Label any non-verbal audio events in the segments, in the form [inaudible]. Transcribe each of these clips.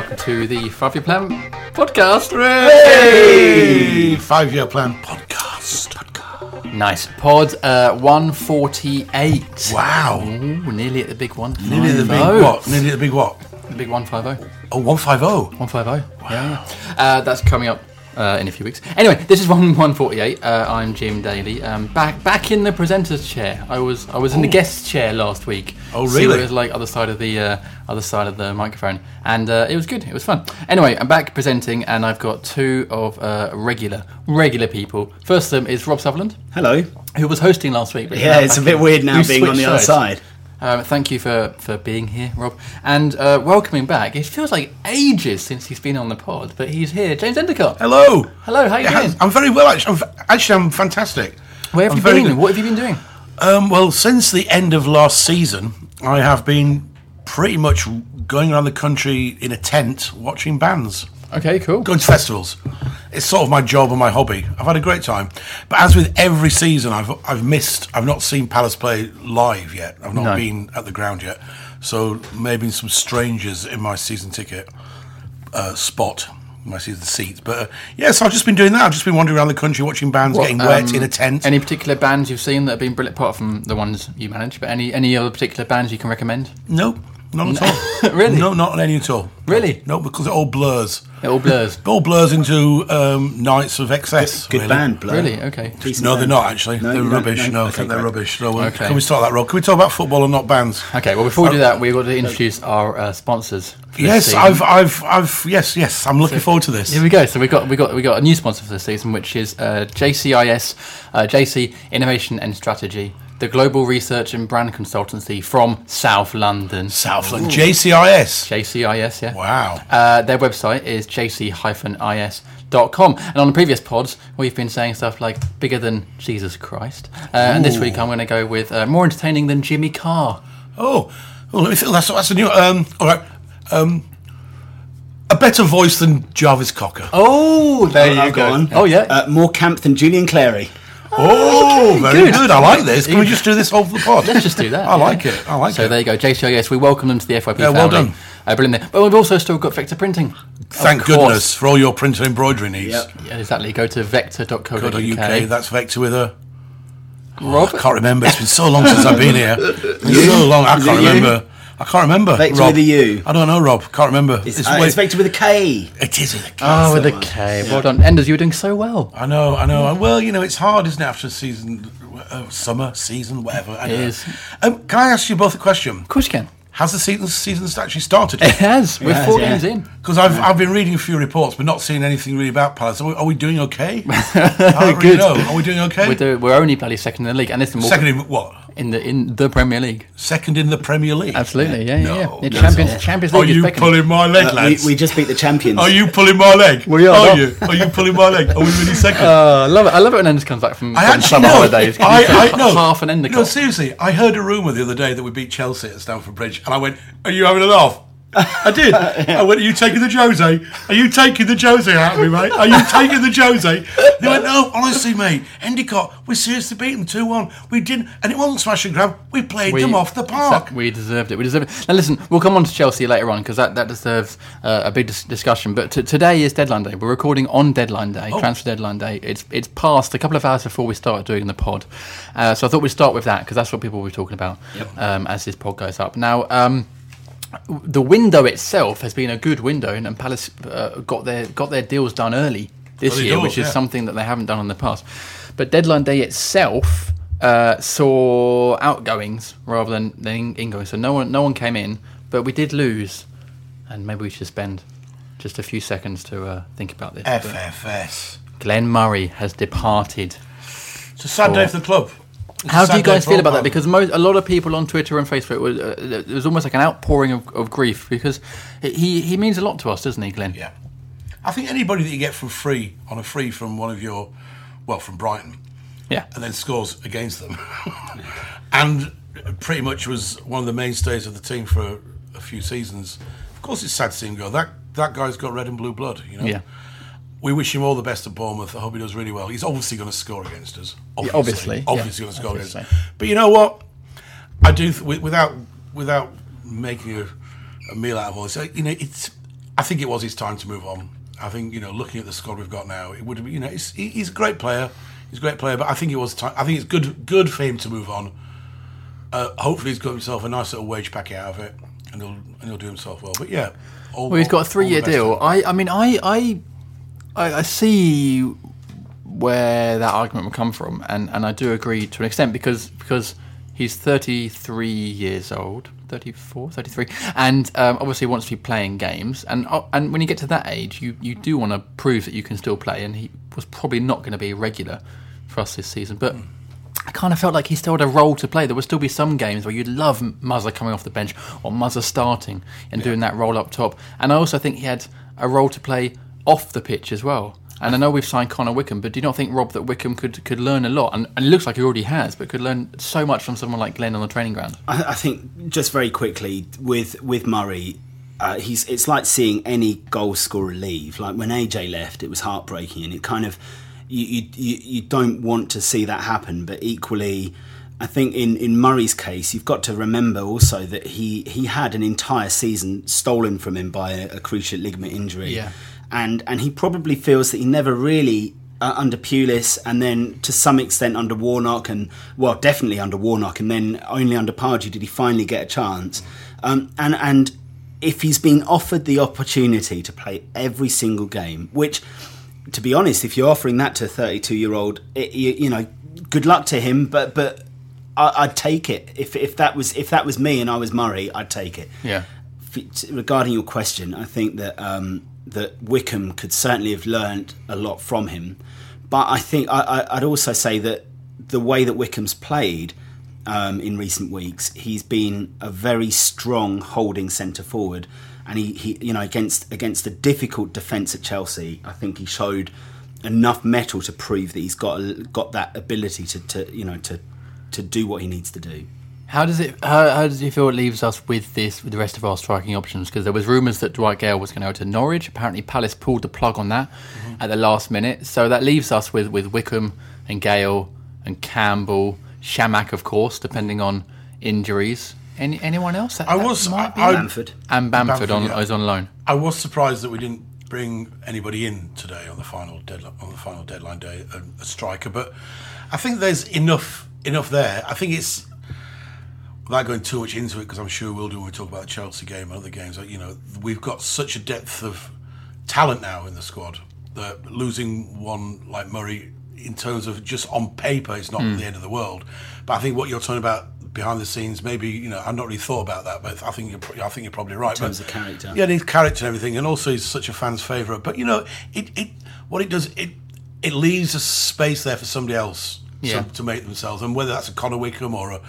Welcome to the Five Year Plan podcast. Hey! Five year plan podcast. Nice pod uh, 148. Wow. Ooh, nearly at the big one. Nearly the big what? Nearly the big what? The big 150. Oh, 150. 150. Yeah, yeah. Uh, that's coming up uh, in a few weeks. Anyway, this is one [laughs] 148. Uh, I'm Jim Daly. Um, back back in the presenter's chair. I was I was in the guest chair last week. Oh, So really? it was like other side of the uh, other side of the microphone, and uh, it was good. It was fun. Anyway, I'm back presenting, and I've got two of uh, regular regular people. First of them is Rob Sutherland, Hello. who was hosting last week. Yeah, it's a bit weird now being on the other sides. side. Um, thank you for, for being here, Rob, and uh, welcoming back. It feels like ages since he's been on the pod, but he's here. James Endicott. Hello. Hello, how you Yeah, doing? I'm very well, actually. I'm, actually, I'm fantastic. Where have I'm you been? good. What have you been doing? Um, well, since the end of last season, I have been pretty much going around the country in a tent watching bands, Okay, cool. going to festivals. It's sort of my job and my hobby. I've had a great time. But as with every season, I've I've missed. I've not seen Palace play live yet. I've not No. been at the ground yet. So maybe some strangers in my season ticket uh, spot. My season seats. but uh, yeah, so I've just been doing that. I've just been wandering around the country watching bands, What, getting wet um, in a tent. Any particular bands you've seen that have been brilliant, apart from the ones you manage? But any any other particular bands you can recommend? No, not at all. [laughs] Really? No, not on any at all. Really? No, because it all blurs. It all blurs. [laughs] It all blurs into um, nights of excess. Good really. band, Blur. Really? Okay. Decent No, they're not actually. No, they're you don't- rubbish. No, I Okay, think they're great. rubbish. No, Okay. Can we start that, Rob? Can we talk about football and not bands? Okay. Well, before we do that, we've got to introduce our uh, sponsors. Yes. I've, I've, I've. Yes, yes. I'm looking forward to this. Here we go. So we got we got we got a new sponsor for this season, which is uh, JCIS, uh, JC Innovation and Strategy, the global research and brand consultancy from South London. Southland JCIS. JCIS, yeah. Wow. Uh, their website is jc-is.com. And on the previous pods, we've been saying stuff like bigger than Jesus Christ. Uh, and this week I'm going to go with uh, more entertaining than Jimmy Carr. Oh, oh, let me think. That's that's a new. Um, all right. Um, a better voice than Jarvis Cocker. Oh, there I've got one. Oh, yeah. Uh, more camp than Julian Clary. Oh, very good. good. I like this. Can we just do this over the pod? Let's just do that. I like it. I like so it. So there you go, JCIS. We welcome them to the FYP Yeah, family. well done. Uh, brilliant. there. But we've also still got Vector Printing. Thank goodness for all your print and embroidery needs. Yep. Yeah, exactly. Go to vector.co.uk. UK. That's Vector with a. Rob? I can't remember. It's been so long since I've been here. [laughs] So long. I can't remember. I can't remember. Vector Rob. with a U. I don't know, Rob. Can't remember. It's, It's uh, way- it's Vector with a K. it is with a K. Oh, with That's a the K. Well done. Enders, you were doing so well. I know, I know. Well, you know, it's hard, isn't it, after a season, uh, summer, season, whatever. I It know. is. Um, can I ask you both a question? Of course you can. Has the season season actually started? It has. We're has, four yeah. games in. Because I've, I've been reading a few reports, but not seeing anything really about Palace. Are we, are we doing okay? [laughs] I don't really Good. know. Are we doing okay? We're, do- we're only bloody second in the league, and listen, we'll- Second in what? in the in the Premier League. Second in the Premier League. Absolutely, yeah, yeah, No, yeah. no, The Champions no. Champions Are League is you beckoning. pulling my leg, Uh, we, lads? we just beat the champions. Are you pulling my leg? [laughs] We are Are not. you? Are you pulling my leg? Are we really [laughs] second? Uh, I love it. I love it when Enders comes back from, I from actually summer know. holidays. 'cause I, he's got I know. half an Endicott. No, seriously. I heard a rumor the other day that we beat Chelsea at Stamford Bridge, and I went, "Are you having a laugh?" I did. [laughs] I went, Are you taking the Jose? Are you taking the Jose out of me, mate? Are you taking the Jose? They went, No, honestly, mate. Endicott, we seriously beat them 2 1. We didn't, and it wasn't smash and grab. We played them off the park. We deserved it. We deserved it. Now, listen, we'll come on to Chelsea later on because that, that deserves uh, a big dis- discussion. But t- today is deadline day. We're recording on deadline day, Oh. transfer deadline day. It's it's past a couple of hours before we started doing the pod. Uh, so I thought we'd start with that because that's what people will be talking about um, as this pod goes up. Now, um, the window itself has been a good window, and, and Palace uh, got their got their deals done early this year, which is yeah. something that they haven't done in the past. But deadline day itself uh, saw outgoings rather than, than in- ingoings. So no one no one came in, but we did lose, and maybe we should spend just a few seconds to uh, think about this. But FFS. Glenn Murray has departed. It's a sad day for the club. It's How do you guys feel about that? Because most, a lot of people on Twitter and Facebook, was, uh, there was almost like an outpouring of, of grief because he, he means a lot to us, doesn't he, Glenn? Yeah. I think anybody that you get from free, on a free from one of your, well, from Brighton, Yeah. and then scores against them, [laughs] and pretty much was one of the mainstays of the team for a, a few seasons. Of course, it's sad to see him go. That that guy's got red and blue blood. You know. Yeah. We wish him all the best at Bournemouth. I hope he does really well. He's obviously going to score against us. Obviously, obviously, obviously yeah, going to score obviously. against us. But you know what? I do th- without without making a, a meal out of all this. uh, You know, it's. I think it was his time to move on. I think you know, looking at the squad we've got now, it would have. You know, it's, he's a great player. He's a great player, but I think it was time. I think it's good good for him to move on. Uh, hopefully, he's got himself a nice little wage packet out of it, and he'll and he'll do himself well. But yeah, all, Well, he's got a the best deal. I, I mean, I, I, I, I see where that argument would come from, and, and I do agree to an extent because because he's 33 years old, 34, 33, and um, obviously wants to be playing games. And uh, and when you get to that age, you, you do want to prove that you can still play. And he was probably not going to be regular for us this season, but. I kind of felt like he still had a role to play. There would still be some games where you'd love Muzza coming off the bench or Muzza starting and doing that role up top. And I also think he had a role to play off the pitch as well. And I know we've signed Connor Wickham, but do you not think, Rob, that Wickham could, could learn a lot? And, and it looks like he already has, but could learn so much from someone like Glenn on the training ground. I, I think just very quickly with with Murray, uh, he's it's like seeing any goal scorer leave. Like when AJ left, it was heartbreaking, and it kind of you you, you, don't want to see that happen. But equally, I think in, in Murray's case, you've got to remember also that he he had an entire season stolen from him by a, a cruciate ligament injury, Yeah. And and he probably feels that he never really uh, under Pulis and then to some extent under Warnock and well definitely under Warnock and then only under Pardew did he finally get a chance. Um, and and if he's been offered the opportunity to play every single game which to be honest if you're offering that to a 32 year old it, you, you know good luck to him but but I, I'd take it. If if that was if that was me and I was Murray I'd take it. Yeah. regarding your question, I think that um, that Wickham could certainly have learned a lot from him, but I think I, I'd also say that the way that Wickham's played um, in recent weeks, he's been a very strong holding centre forward, and he, he you know against against a difficult defence at Chelsea, I think he showed enough metal to prove that he's got got that ability to, to you know to to do what he needs to do. How does it? How, how does you feel it leaves us with this with the rest of our striking options? Because there was rumours that Dwight Gayle was going to go to Norwich. Apparently, Palace pulled the plug on that mm-hmm. at the last minute. So that leaves us with with Wickham and Gayle and Campbell, Chamakh, of course, depending on injuries. Any anyone else? That, I that was. might I, be- I, Bamford. and Bamford, Bamford, on yeah. is on loan. I was surprised that we didn't bring anybody in today on the final deadline on the final deadline day, a, a striker. But I think there's enough enough there. I think it's without going too much into it because I'm sure we'll do when we talk about the Chelsea game and other games. Like, you know, we've got such a depth of talent now in the squad that losing one like Murray in terms of just on paper it's not hmm. the end of the world. But I think what you're talking about behind the scenes, maybe you know, I've not really thought about that, but I think you're, I think you're probably right. In terms of character. yeah, his character and everything, and also he's such a fan's favourite. But you know, it, it what it does it it leaves a space there for somebody else Yeah. to, to make themselves, and whether that's a Connor Wickham or a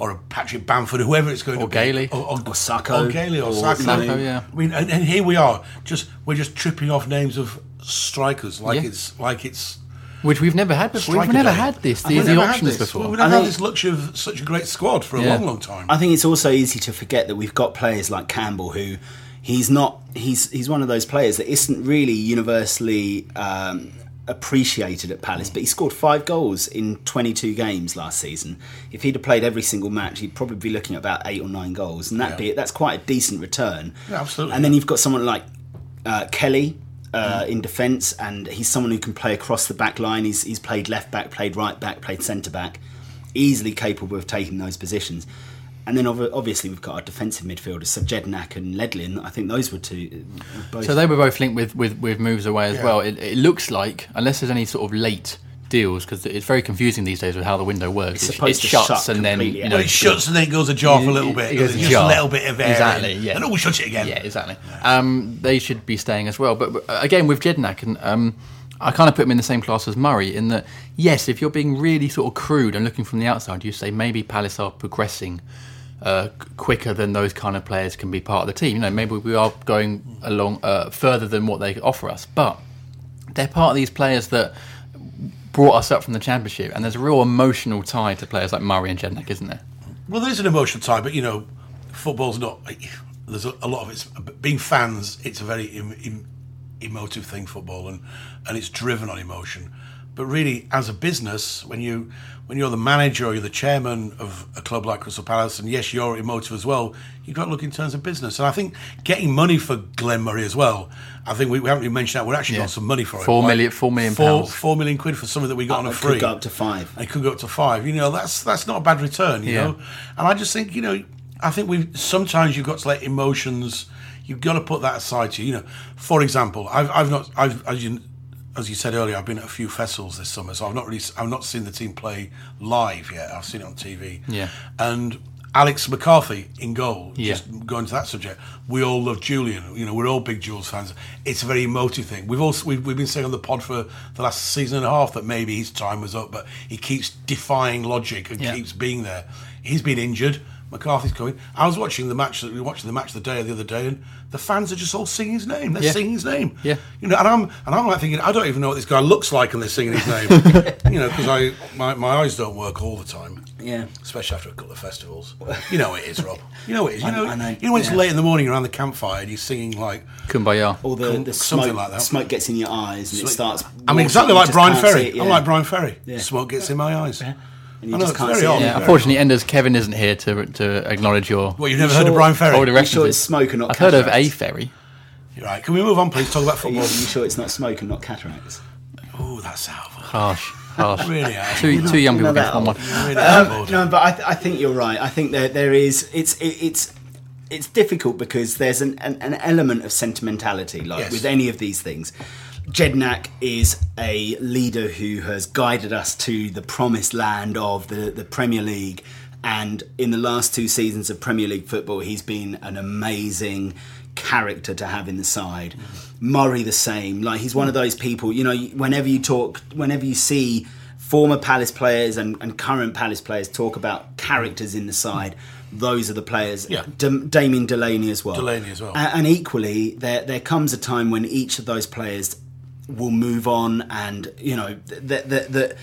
or a Patrick Bamford, whoever it's going Or to Gailey. be, or, or, Or Sako. or Gailey, or, Or Sako. Sako, yeah. I mean, and, and here we are, just we're just tripping off names of strikers like Yeah. it's like it's. Which we've never had before. We've never day. had this. We've the never had options this. before. We've never had this luxury of such a great squad for a Yeah. long, long time. I think it's also easy to forget that we've got players like Campbell who he's not he's he's one of those players that isn't really universally um, appreciated at Palace, but he scored five goals in 22 games last season. If he'd have played every single match, he'd probably be looking at about eight or nine goals, and that Yeah. be that's quite a decent return. Yeah, absolutely. And then you've got someone like uh, Kelly. Uh, in defence, and he's someone who can play across the back line. He's, he's played left back, played right back, played centre back, easily capable of taking those positions. And then ob- obviously we've got our defensive midfielders, so Jedinak and Ledley. I think those were two. uh, Both So they were both linked with, with, with moves away as Yeah. well. It, it looks like, unless there's any sort of late deals because it's very confusing these days with how the window works. It's It- supposed it to shuts shut and then you know Well, it shuts and then it goes ajar for a little bit. It goes There's just a little bit of air. Exactly, in, yeah. And oh, shut it again. Yeah, exactly. Um, they should be staying as well. But, but again, with Jedinak, and um, I kind of put him in the same class as Murray in that, yes, if you're being really sort of crude and looking from the outside, you say maybe Palace are progressing uh, quicker than those kind of players can be part of the team. You know, maybe we are going along uh, further than what they offer us, but they're part of these players that brought us up from the championship, and there's a real emotional tie to players like Murray and Jedinak, isn't there? Well, there's an emotional tie, but you know, football's not. There's a, lot of it's being fans. It's a very em, em, emotive thing, football, and and it's driven on emotion. But really, as a business, when you when you're the manager or you're the chairman of a club like Crystal Palace, and yes, you're emotive as well, you've got to look in terms of business. And I think getting money for Glenn Murray as well. I think we, we haven't even mentioned that we're actually Yeah. got some money for it. Four right? million- four million Four- pounds. four million quid for something that we got on a It free. could go up to five. It could go up to five. You know, that's that's not a bad return. You Yeah. know, and I just think you know, I think we sometimes you've got to let emotions. You've got to put that aside. To you, you know, for example, I've I've not I've as you as you said earlier, I've been at a few festivals this summer, so I've not really I've not seen the team play live yet. I've seen it on TV. Yeah. and. Alex McCarthy in goal. Yeah. Just going to that subject, we all love Julian. You know, we're all big Jules fans. It's a very emotive thing. We've also we've, we've been saying on the pod for the last season and a half that maybe his time was up, but he keeps defying logic and Yeah. keeps being there. He's been injured. McCarthy's coming. I was watching the match. We watched the match the day or the other day, and the fans are just all singing his name. They're Yeah. singing his name. Yeah. You know, and I'm and I'm like thinking, I don't even know what this guy looks like, and they're singing his name. [laughs] you know, because I my, my eyes don't work all the time. Yeah. Especially after a couple of festivals. You know what it is, Rob. You know what it is. You I- know, I know, you know when it's late in the morning around the campfire and you're singing like Kumbaya. Or the, Com- the something smoke, like that. smoke gets in your eyes and it starts. I'm exactly like Bryan Ferry. it, yeah. I'm like Bryan Ferry. Yeah. Smoke gets in my eyes. And you I know, just can't see it. Yeah, Very unfortunately, Enders Kevin isn't here to to acknowledge your Well, you've never You heard of Bryan Ferry? older You references. sure it's smoke and not I've heard of a cataracts? ferry. Right, can we move on, please? Talk about Are you, football. are you sure it's not smoke and not cataracts? Oh, that's out. Harsh, harsh. Really out. Two, two young You're people not against one that one. Really out Um, no, but I, th- I think you're right. I think that there is. It's it, it's it's difficult because there's an, an, an element of sentimentality, like Yes. with any of these things. Jedinak is a leader who has guided us to the promised land of the, the Premier League. And in the last two seasons of Premier League football, he's been an amazing character to have in the side. Murray, the same. Like, he's one of those people, you know, whenever you talk, whenever you see former Palace players and, and current Palace players talk about characters in the side. Those are the players. Yeah. Dam- Damien Delaney as well. Delaney as well. A- And, equally, there there comes a time when each of those players will move on, and you know that that that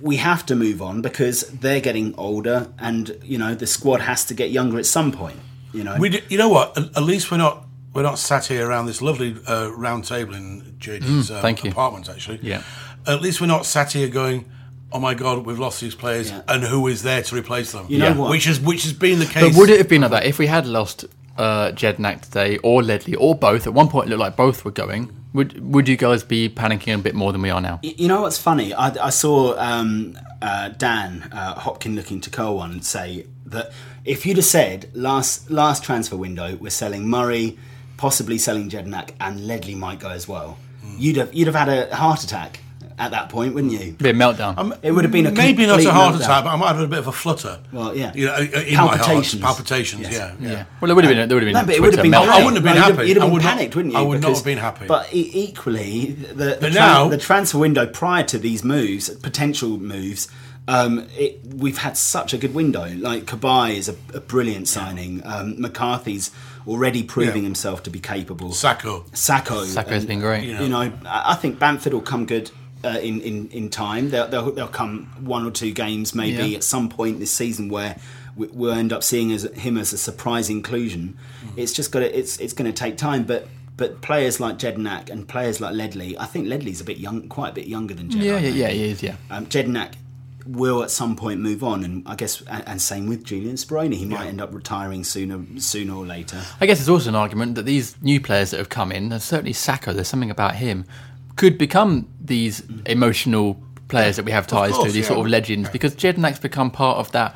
we have to move on because they're getting older, and you know the squad has to get younger at some point. You know, We, do, you know what? At, at least we're not we're not sat here around this lovely uh, round table in JD's um, Mm, thank you. apartment. Actually, Yeah. At least we're not sat here going, "Oh my God, we've lost these players, Yeah. and who is there to replace them?" You know what? Which has which has been the case. But would it have been like that if we had lost uh, Jedinak today or Ledley or both? At one point, it looked like both were going. Would Would you guys be panicking a bit more than we are now? You know what's funny? I, I saw um, uh, Dan uh, Hopkin looking to Cowan say that if you'd have said last last transfer window we're selling Murray, possibly selling Jedinak, and Ledley might go as well, you'd have you'd have had a heart attack at that point, wouldn't you? Be a meltdown. Um, It would have been a maybe not a heart meltdown. attack, but I might have had a bit of a flutter. Well, yeah. you know, in Palpitations. my heart, palpitations. Yes. Yeah, yeah. yeah. Well, it would have been. There would have been. No, but it a would have been. meltdown. I wouldn't have been No, you'd happy. You'd have I been would not- panicked, wouldn't you? I would not have been happy. But equally, the, the, But tran- now- the transfer window prior to these moves, potential moves, um, it, we've had such a good window. Like Cabaye is a, a brilliant signing. Um, McCarthy's already proving Yeah. himself to be capable. Sako. Sako. Sako's and, been great. you You know, I I think Bamford will come good. Uh, in, in, in time, they'll, they'll, they'll come one or two games maybe Yeah. at some point this season where we, we'll end up seeing as, him as a surprise inclusion. Mm. It's just got to, it's it's going to take time, but but players like Jedinak and players like Ledley, I think Ledley's a bit young, quite a bit younger than Jed. Yeah, I yeah, think. yeah, he is. Yeah. Um, Jedinak will at some point move on, and I guess and, and same with Julian Speroni, he might end up retiring sooner sooner or later. I guess it's also an argument that these new players that have come in, and certainly Sacco, there's something about him, could become these emotional players that we have ties course, to, these yeah. sort of legends, because Jedinak's become part of that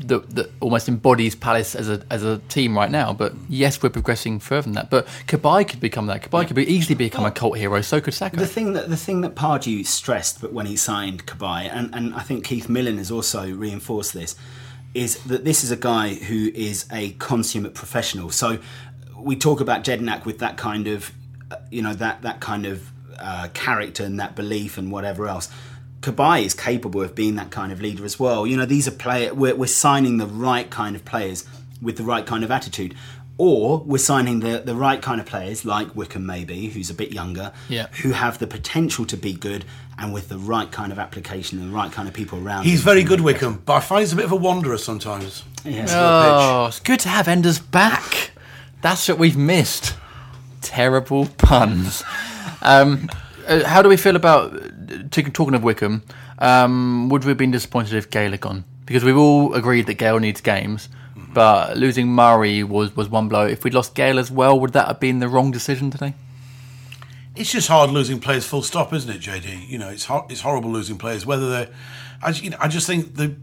that, that almost embodies Palace as a as a team right now. But yes, we're progressing further than that. But Cabaye could become that. Cabaye could be easily become a cult hero. So could Sako. The thing that the thing that Pardew stressed, but when he signed Cabaye, and, and I think Keith Millen has also reinforced this, is that this is a guy who is a consummate professional. So we talk about Jedinak with that kind of, uh, you know, that that kind of uh, character and that belief and whatever else. Cabaye is capable of being that kind of leader as well. You know, these are player. We're, we're signing the right kind of players with the right kind of attitude. Or we're signing the, the right kind of players, like Wickham maybe, who's a bit younger, Yeah. who have the potential to be good and with the right kind of application and the right kind of people around. He's him. very good, Wickham, but I find he's a bit of a wanderer sometimes. Yes. Oh, it's good to have Enders back. That's what we've missed. Terrible puns. Um, uh, how do we feel about t- talking of Wickham? Um, would we have been disappointed if Gayle had gone? Because we've all agreed that Gayle needs games, but losing Murray was, was one blow. If we'd lost Gayle as well, would that have been the wrong decision today? It's just hard losing players full stop, isn't it, JD? You know, it's hor- it's horrible losing players. Whether they're, I, you know, I just think the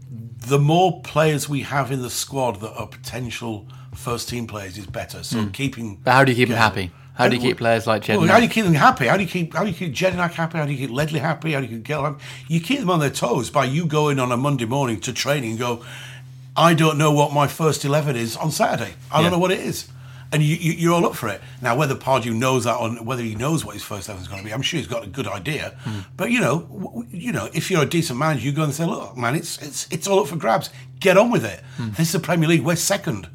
the more players we have in the squad that are potential first team players is better. So keeping. But how do you keep them happy? How do you keep players like Well, how do you keep them happy? How do you keep how do you keep Jedinak happy? How do you keep Ledley happy? How do you keep Gayle happy? You keep them on their toes by you going on a Monday morning to training and go, I don't know what my first eleven is on Saturday. I Yeah. don't know what it is. And you, you, you're all up for it. Now, whether Pardew knows that or whether he knows what his first eleven is going to be, I'm sure he's got a good idea. Hmm. But you know, w- you know, if you're a decent manager, you go and say, "Look, man, it's it's it's all up for grabs. Get on with it. Hmm. This is the Premier League. We're second.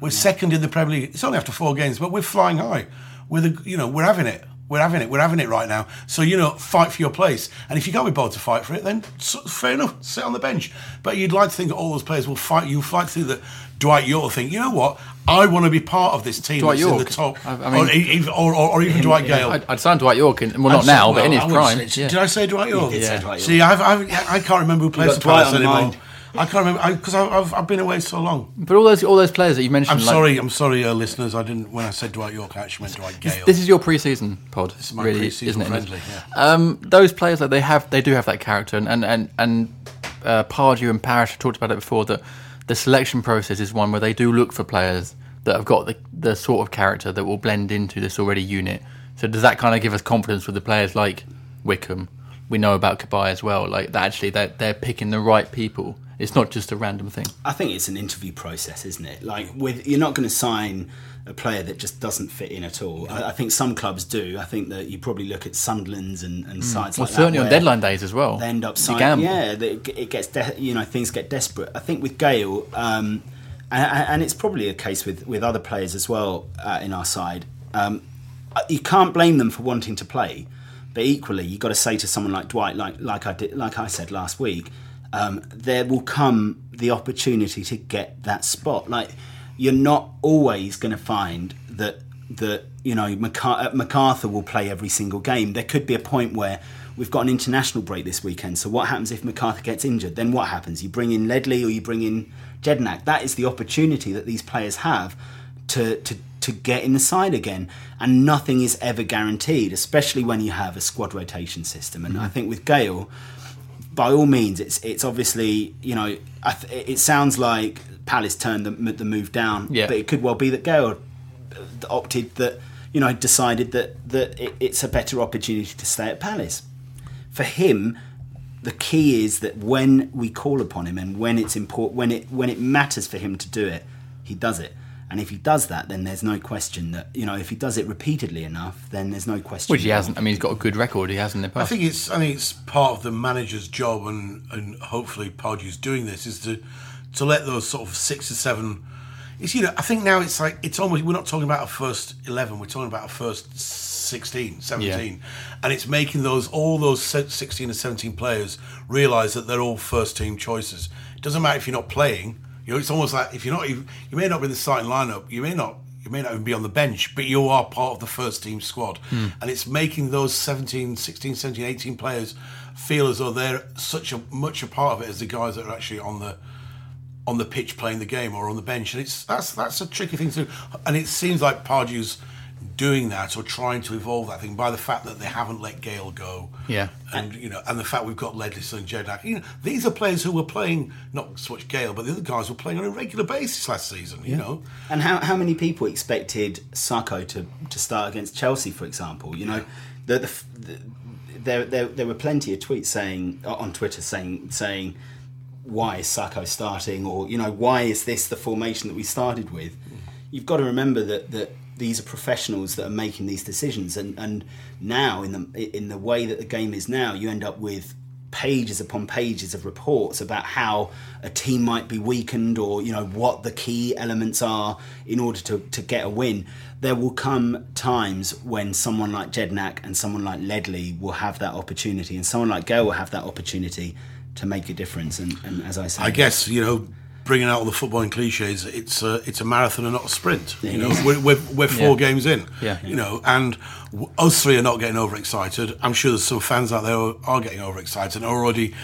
We're second in the Premier League. It's only after four games, but we're flying high. We're the, you know, we're having it. We're having it. We're having it right now. So you know, fight for your place. And if you can't be bothered to fight for it, then fair enough. Sit on the bench. But you'd like to think that all those players will fight. You'll fight through the Dwight Yorke thing. you know what? I want to be part of this team Dwight that's in the top, I- I mean- or, e- or, or, or even Dwight Gayle. I'd, I'd sign Dwight Yorke, in, well, not I'm now, so- but in his well, prime. say- yeah. Did I say Dwight Yorke? did say Dwight Yorke. See, I've, I've, I can't remember who plays got for Dwight Palace anymore. mind. I can't remember because I've, I've been away so long. But all those all those players that you mentioned, I'm like, sorry, I'm sorry, uh, listeners. I didn't when I said Dwight Yorke, I actually meant Dwight Gayle. This is your pre-season pod, This is my really, pre-season isn't it? friendly, yeah. Um, those players that they have, they do have that character, and and and, and uh, Pardew and Parish have talked about it before. That the selection process is one where they do look for players that have got the the sort of character that will blend into this already unit. So does that kind of give us confidence with the players like Wickham? We know about Cabaye as well. Like that actually, they're, they're picking the right people. It's not just a random thing. I think it's an interview process, isn't it? Like, with you're not going to sign a player that just doesn't fit in at all. I, I think some clubs do. I think that you probably look at Sunderland's and, and sides Hmm. Well, like certainly that. on deadline days as well. They end up signing. Yeah, that it, it gets de- you know things get desperate. I think with Gayle, um, and, and it's probably a case with with other players as well uh, in our side. Um, you can't blame them for wanting to play, but equally you've got to say to someone like Dwight, like like I did, like I said last week, um, there will come the opportunity to get that spot. Like you're not always going to find that that you know uh, McArthur will play every single game. There could be a point where we've got an international break this weekend. So what happens if McArthur gets injured? Then what happens? You bring in Ledley or you bring in Jedinak. That is the opportunity that these players have to to to get in the side again. And nothing is ever guaranteed, especially when you have a squad rotation system. And I think with Gale, by all means, it's it's obviously you know I th- it sounds like Palace turned the, the move down, Yeah. but it could well be that Gayle uh, opted that you know decided that that it, it's a better opportunity to stay at Palace. For him, the key is that when we call upon him and when it's important, when it when it matters for him to do it, he does it. And if he does that, then there's no question that you know if he does it repeatedly enough, then there's no question. Which he that- hasn't. I mean, he's got a good record. He hasn't in the I think it's I think it's part of the manager's job, and and hopefully Pardew's doing this is to to let those sort of six or seven. It's you know I think now it's like it's almost we're not talking about a first eleven, we're talking about a first 16, 17. and it's making those all those sixteen or seventeen players realise that they're all first team choices. It doesn't matter if you're not playing. You know, it's almost like if you're not, you, you may not be in the starting lineup, you may not you may not even be on the bench, but you are part of the first team squad. Hmm. And it's making those 17, 16, 17, 18 players feel as though they're such a much a part of it as the guys that are actually on the on the pitch playing the game or on the bench. And it's that's that's a tricky thing to do. And it seems like Pardew's doing that or trying to evolve that thing by the fact that they haven't let Gayle go. Yeah. And you know, and the fact we've got Ledley and Jedinak. You know, these are players who were playing not so much Gayle, but the other guys were playing on a regular basis last season. You know, And how, how many people expected Sako to, to start against Chelsea, for example? You know, the, the, the, there, there there were plenty of tweets saying on Twitter saying saying why is Sako starting, or you know why is this the formation that we started with? Mm. You've got to remember that that these are professionals that are making these decisions, and and now in the in the way that the game is now, you end up with pages upon pages of reports about how a team might be weakened or you know what the key elements are in order to, to get a win there will come times when someone like Jedinak and someone like Ledley will have that opportunity and someone like Gayle will have that opportunity to make a difference and, and as I say I guess you know. Bringing out all the footballing cliches, it's a, it's a marathon and not a sprint. You know, we're, we're, we're four Yeah. games in. Yeah. You know, and w- us three are not getting overexcited. I'm sure there's some fans out there who are getting overexcited and are already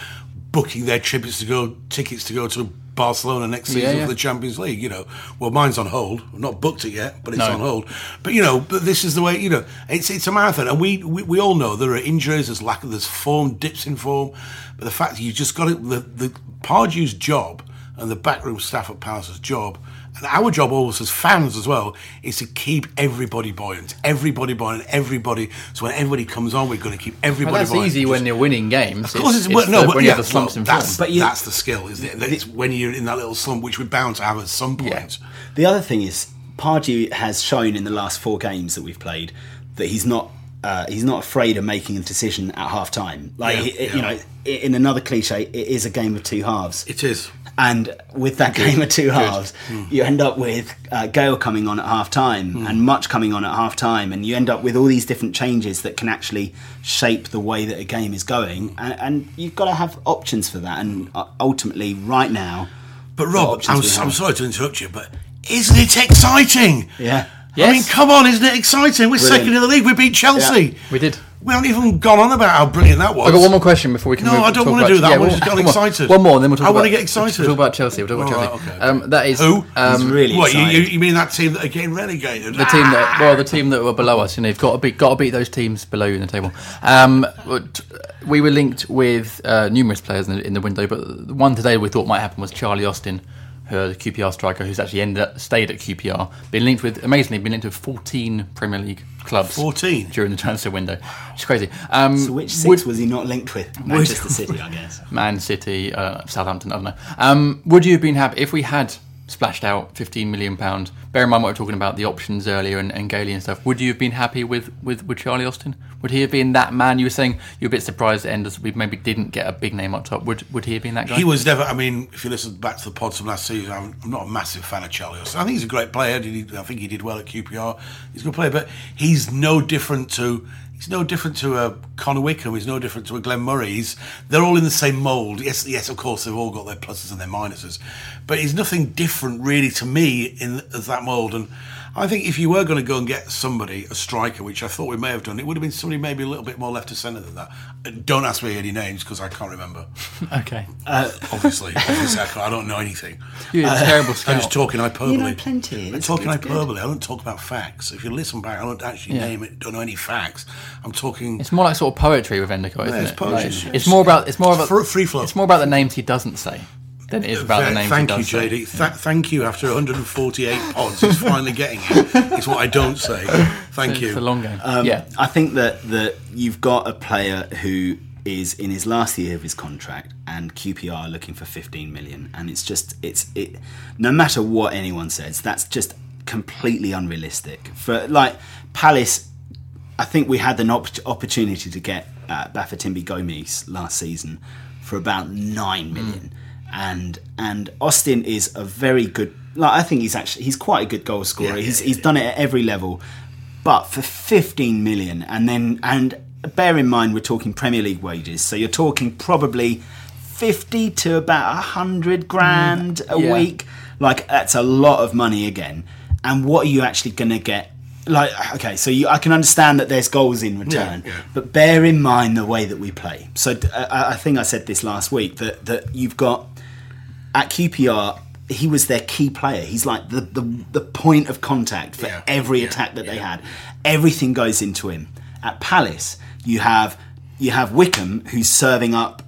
booking their tickets to go tickets to go to Barcelona next season Yeah, yeah. for the Champions League. You know, well, mine's on hold. I've not booked it yet, but it's No. on hold. But you know, but this is the way. You know, it's it's a marathon, and we we, we all know there are injuries. There's lack of there's form dips in form, but the fact you've just got it. The the Pardew's job and the backroom staff at Palace's job. And our job always as fans as well is to keep everybody buoyant, everybody buoyant, everybody. So when everybody comes on, we're going to keep everybody Well, that's buoyant. easy Just- when you're winning games. of course, it's, it's well, no, the- but when yeah, you have the slumps well, in form. that's, But you- that's the skill, isn't it? It's when you're in that little slump, which we're bound to have at some point. Yeah. The other thing is, Pardew has shown in the last four games that we've played that he's not uh, he's not afraid of making a decision at half time. Like Yeah, he- yeah. you know, in another cliche, it is a game of two halves. It is. And with that game of two halves, Hmm. you end up with uh, Gayle coming on at half time and Mutch coming on at half time, and you end up with all these different changes that can actually shape the way that a game is going. And, and you've got to have options for that. And uh, ultimately, right now, But Rob, I'm, I'm sorry to interrupt you, but isn't it exciting? yeah. I mean, come on, isn't it exciting? We're Brilliant. second in the league. We beat Chelsea. We did. We haven't even gone on about how brilliant that was. I've got one more question before we can. No, move, I don't wanna do that. I wanna just get [laughs] excited. One more, and then we'll talk I about. wanna get excited. We'll talk about Chelsea. We'll talk about All Chelsea. right, okay, Um, that is Who? Um, really What, you, you, mean that team that are getting relegated? the team that well, the team that were below us. You know, you've got to beat, got to beat those teams below you in the table. Um, but we were linked with uh, numerous players in the, in the window, but the one today we thought might happen was Charlie Austin, who, the QPR striker, who's actually ended up, stayed at QPR. Been linked with amazingly been linked with 14 Premier League clubs. 14? during the transfer window. It's crazy. Um, So which six would- was he not linked with? Manchester City, I guess. Man City, uh, Southampton, I don't know. Um, would you have been happy if we had splashed out 15 million pound? Bear in mind what we're talking about the options earlier and, and Gailey and stuff. Would you have been happy with, with, with Charlie Austin? Would he have been that man? You were saying you're a bit surprised Enders. We maybe didn't get a big name up top. Would would he have been that guy? He was never. I mean, if you listen back to the pods from last season, I'm, I'm not a massive fan of Charlie Austin. I think he's a great player. I think he did well at QPR. He's a good player, but he's no different to. He's no different to uh, a Connor Wickham. He's no different to a Glenn Murray. He's, they're all in the same mould. Yes, yes, of course, they've all got their pluses and their minuses, but he's nothing different really to me in that mould. And I think if you were going to go and get somebody, a striker, which I thought we may have done, it would have been somebody maybe a little bit more left to centre than that. Uh, Don't ask me any names because I can't remember. [laughs] okay. Obviously, obviously I, I don't know anything. [laughs] You're a terrible I'm just talking hyperbole. You know plenty. I'm It's- talking it's good. hyperbole. I don't talk about facts. If you listen back, I don't actually Yeah. name it. Don't know any facts. I'm talking. It's more like sort of poetry with Endicott, isn't it's it? poetry. Like, It's- it's more about it's more about free flow. It's more about the names he doesn't say than it is about the name. thank you. JD. Th- thank you. After 148 pods, he's finally getting it. It's what I don't say. [laughs] Thank you. It's a long game. Um, yeah. I think that that you've got a player who is in his last year of his contract, and QPR are looking for 15 million, and it's just it's it. No matter what anyone says, that's just completely unrealistic. For like Palace, I think we had an op- opportunity to get uh, Bafetimbi Gomis last season for about nine million, and and Austin is a very good. Like I think he's actually he's quite a good goal scorer. Yeah, yeah, he's yeah, he's done it at every level, but for 15 million, and then and bear in mind we're talking Premier League wages, so you're talking probably 50 to about 100 grand a yeah. week. Like that's a lot of money again. And what are you actually going to get? Like okay, so you, I can understand that there's goals in return, Yeah, yeah. but bear in mind the way that we play. So uh, I I think I said this last week that that you've got at QPR, he was their key player. He's like the the, the point of contact for Yeah. every Yeah. attack that they had. Everything goes into him. At Palace, you have you have Wickham who's serving up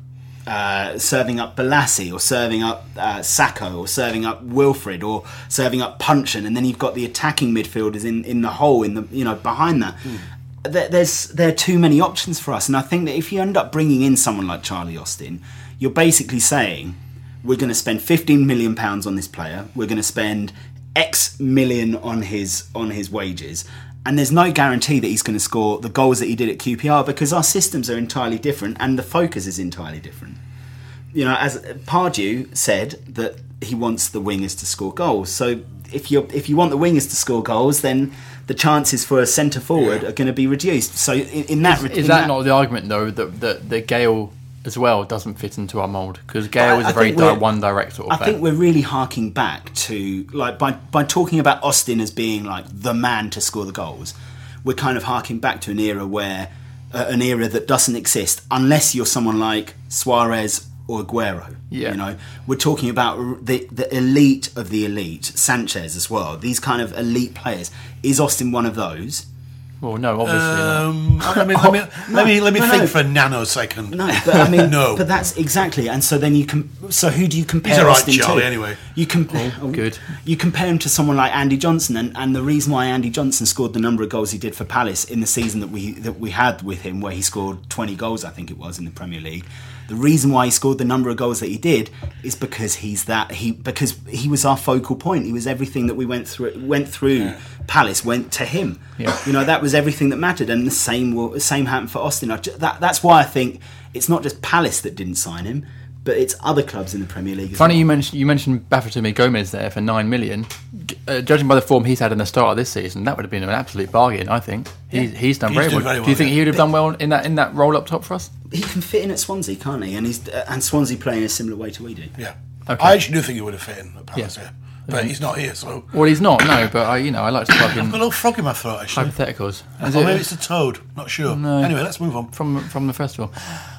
uh, serving up Bolasie or serving up uh, Sako or serving up Wilfried or serving up Puncheon, and then you've got the attacking midfielders in, in the hole in the you know behind that. There, there's there are too many options for us, and I think that if you end up bringing in someone like Charlie Austin, you're basically saying we're going to spend 15 million pounds on this player. We're going to spend X million on his on his wages. And there's no guarantee that he's going to score the goals that he did at QPR because our systems are entirely different and the focus is entirely different. You know, as Pardew said that he wants the wingers to score goals. So if you if you want the wingers to score goals, then the chances for a centre forward Yeah. are going to be reduced. So in, in that Is, in is that, not the argument though that that, that Gale as well doesn't fit into our mould because Gayle is a very di- one direct sort of I think we're really harking back to like by by talking about Austin as being like the man to score the goals. We're kind of harking back to an era where uh, an era that doesn't exist unless you're someone like Suarez or Aguero. Yeah. You know, we're talking about the the elite of the elite, Sanchez as well. These kind of elite players. Is Austin one of those? Well, no, obviously. not. Um, I mean, let me [laughs] let me let me no, think no. for a nanosecond. No, but I mean, [laughs] No. But that's exactly, and so then you can. So who do you compare He's all right, Austin Charlie, to? anyway. You compare. good. You compare him to someone like Andy Johnson, and, and the reason why Andy Johnson scored the number of goals he did for Palace in the season that we that we had with him, where he scored twenty goals, I think it was in the Premier League. The reason why he scored the number of goals that he did is because he's that he because he was our focal point. He was everything that we went through went through. Palace went to him. Yeah. You know that was everything that mattered, and the same will the same happened for Austin. I that, that's why I think it's not just Palace that didn't sign him, but it's other clubs in the Premier League. As Funny well. you mentioned you mentioned Bafetimbi Gomis there for nine million. Uh, judging by the form he's had in the start of this season, that would have been an absolute bargain. I think he's, he's done He's very, well. very Do you think yeah. he would have done well in that in that role up top for us? he can fit in at Swansea, can't he? And he's uh, and Swansea play in a similar way to we do. Yeah, Okay. I actually do think he would have fit in at Palace. Yeah. Yeah, but he's not here, so Well, he's not. No, but I, you know, I like to plug in. I've got a little frog in my throat. Actually, hypotheticals. Is or it- maybe it's a toad. Not sure. No. Anyway, let's move on. from from the festival.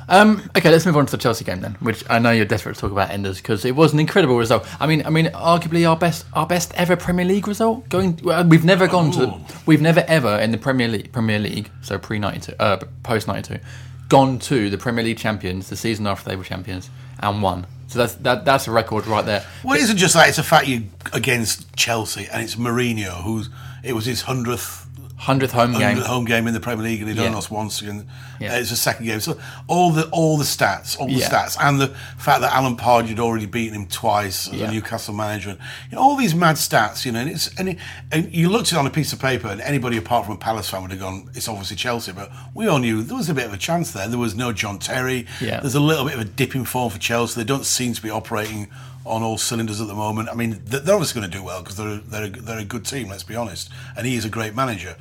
Um, okay, let's move on to the Chelsea game then, which I know you're desperate to talk about, Enders, because it was an incredible result. I mean, I mean, arguably our best our best ever Premier League result. Going, well, we've never gone to, Ooh. we've never ever in the Premier League, Premier League, so pre ninety two, uh, post ninety two, gone to the Premier League champions the season after they were champions and won. So that's that that's a record right there. Well, it isn't just that; it's a fact you against Chelsea, and it's Mourinho who's it was his hundredth Hundredth home game. home game in the Premier League, and he'd only Yeah. lost once. And Yeah. it's a second game. So all the all the stats, all the Yeah. stats, and the fact that Alan Pardew had already beaten him twice as a Newcastle manager, and you know, all these mad stats. You know, and it's and, it, and you looked at it on a piece of paper, and anybody apart from a Palace fan would have gone, "It's obviously Chelsea." But we all knew there was a bit of a chance there. There was no John Terry. Yeah. There's a little bit of a dip in form for Chelsea. They don't seem to be operating on all cylinders at the moment. I mean, they're obviously going to do well because they're a, they're a, they're a good team. Let's be honest, and he is a great manager.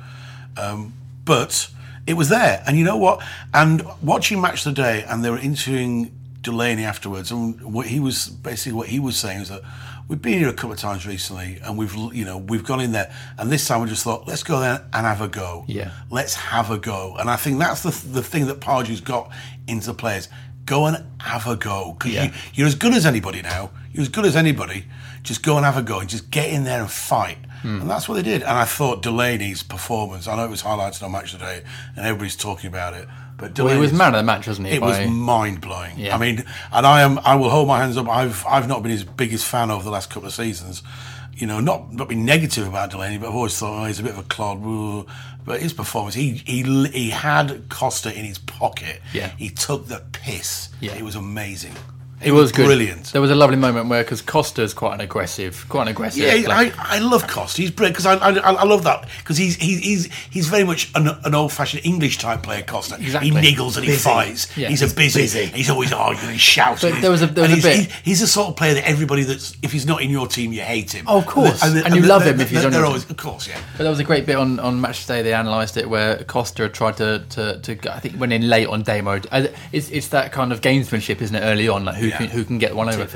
Um, but it was there, and you know what? And watching match the day, and they were interviewing Delaney afterwards, and what he was basically what he was saying is that we've been here a couple of times recently, and we've you know we've gone in there, and this time we just thought let's go there and have a go. Yeah. let's have a go, and I think that's the the thing that Pardew's got into the players. Go and have a go because Yeah. you, you're as good as anybody now. You're as good as anybody. Just go and have a go and just get in there and fight. Hmm. And that's what they did. And I thought Delaney's performance, I know it was highlighted on Match Today and everybody's talking about it. But Well, he was man of the match, wasn't he? It was mind blowing. Yeah. I mean, and I am. I will hold my hands up. I've I've not been his biggest fan over the last couple of seasons. You know, not not being negative about Delaney, but I've always thought oh, he's a bit of a clod. Ooh. But his performance, he he he had Costa in his pocket. Yeah. he took the piss. Yeah. it was amazing. It was good. brilliant. There was a lovely moment where because Costa's quite an aggressive, quite an aggressive. Yeah, like- I, I love Costa. He's brilliant because I, I I love that because he's he's he's he's very much an, an old fashioned English type player. Costa. Exactly. He niggles and he fights. Yeah. He's a busy, busy. He's always arguing. He shouts. But and there was a- he's- there was and a he's, bit- he- he's the sort of player that everybody that's if he's not in your team, you hate him. Oh, of course. the- And you the- love the- him if he's the- on your always, team. of course, yeah. But there was a great bit on, on Match Day. They analysed it where Costa tried to, to, to I think went in late on Damo. Uh, It's, it's that kind of gamesmanship, isn't it? Early on, like who Yeah. can who can get one over.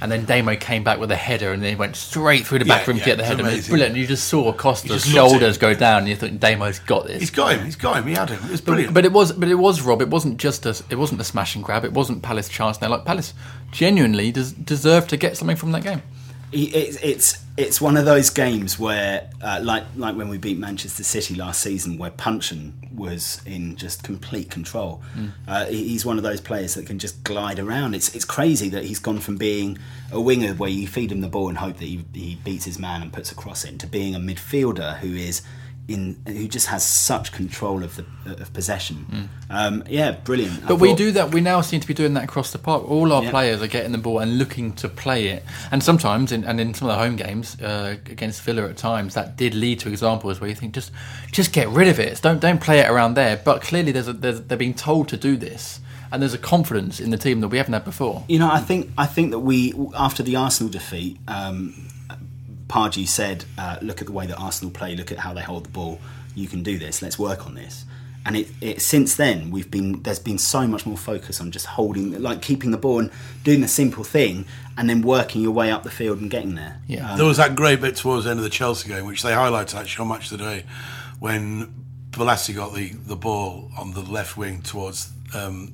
And then Damo came back with a header, and then he went straight through the back Yeah, room yeah, to get the header. It was amazing. brilliant. You just saw Costa's just shoulders go down, and you thought Damo's got this. He's got him. He's got him. He had him. It was brilliant. But it was, but it was Rob. It wasn't just a, it wasn't a smash and grab. It wasn't Palace chance. Now, like Palace, genuinely des- deserved to get something from that game. It's it's it's one of those games where, uh, like like when we beat Manchester City last season, where Puncheon was in just complete control. Uh, he's one of those players that can just glide around. It's it's crazy that he's gone from being a winger where you feed him the ball and hope that he, he beats his man and puts a cross in, to being a midfielder who is. In, who just has such control of the of possession? Um, yeah, brilliant. I But we do that. We now seem to be doing that across the park. All our Yeah. players are getting the ball and looking to play it. And sometimes, in, and in some of the home games uh, against Villa, at times that did lead to examples where you think just just get rid of it. Don't don't play it around there. But clearly, there's a, there's, they're being told to do this, and there's a confidence in the team that we haven't had before. You know, I think I think that we after the Arsenal defeat, um, Pardew said, uh, "Look at the way that Arsenal play. Look at how they hold the ball. You can do this. Let's work on this." And it, it since then we've been there's been so much more focus on just holding, like keeping the ball and doing the simple thing, and then working your way up the field and getting there. Yeah. There was that great bit towards the end of the Chelsea game, which they highlighted actually on Match Today, when Bolasie got the, the ball on the left wing towards um,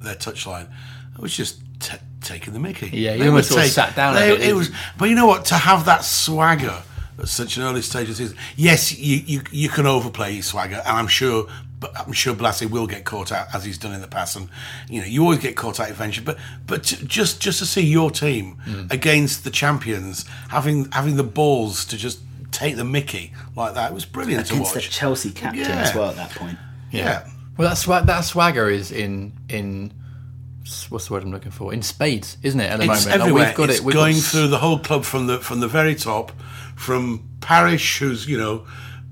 their touchline. It was just t- taking the mickey. Yeah, he They almost would sort of sat down a they- bit, it was, but you know what? To have that swagger at such an early stage of the season, yes, you, you you can overplay your swagger, and I'm sure. But I'm sure Bolasie will get caught out as he's done in the past, and you know you always get caught out eventually. But but to, just just to see your team Mm. against the champions having having the balls to just take the Mickey like that it was brilliant Against to the. Chelsea captain Yeah. as well at that point. yeah. Well, that swag, that swagger is in in what's the word I'm looking for? In spades, isn't it? At the It's moment, Like, everywhere. we've got it's it. Going got, through the whole club from the from the very top, from Parish, who's you know,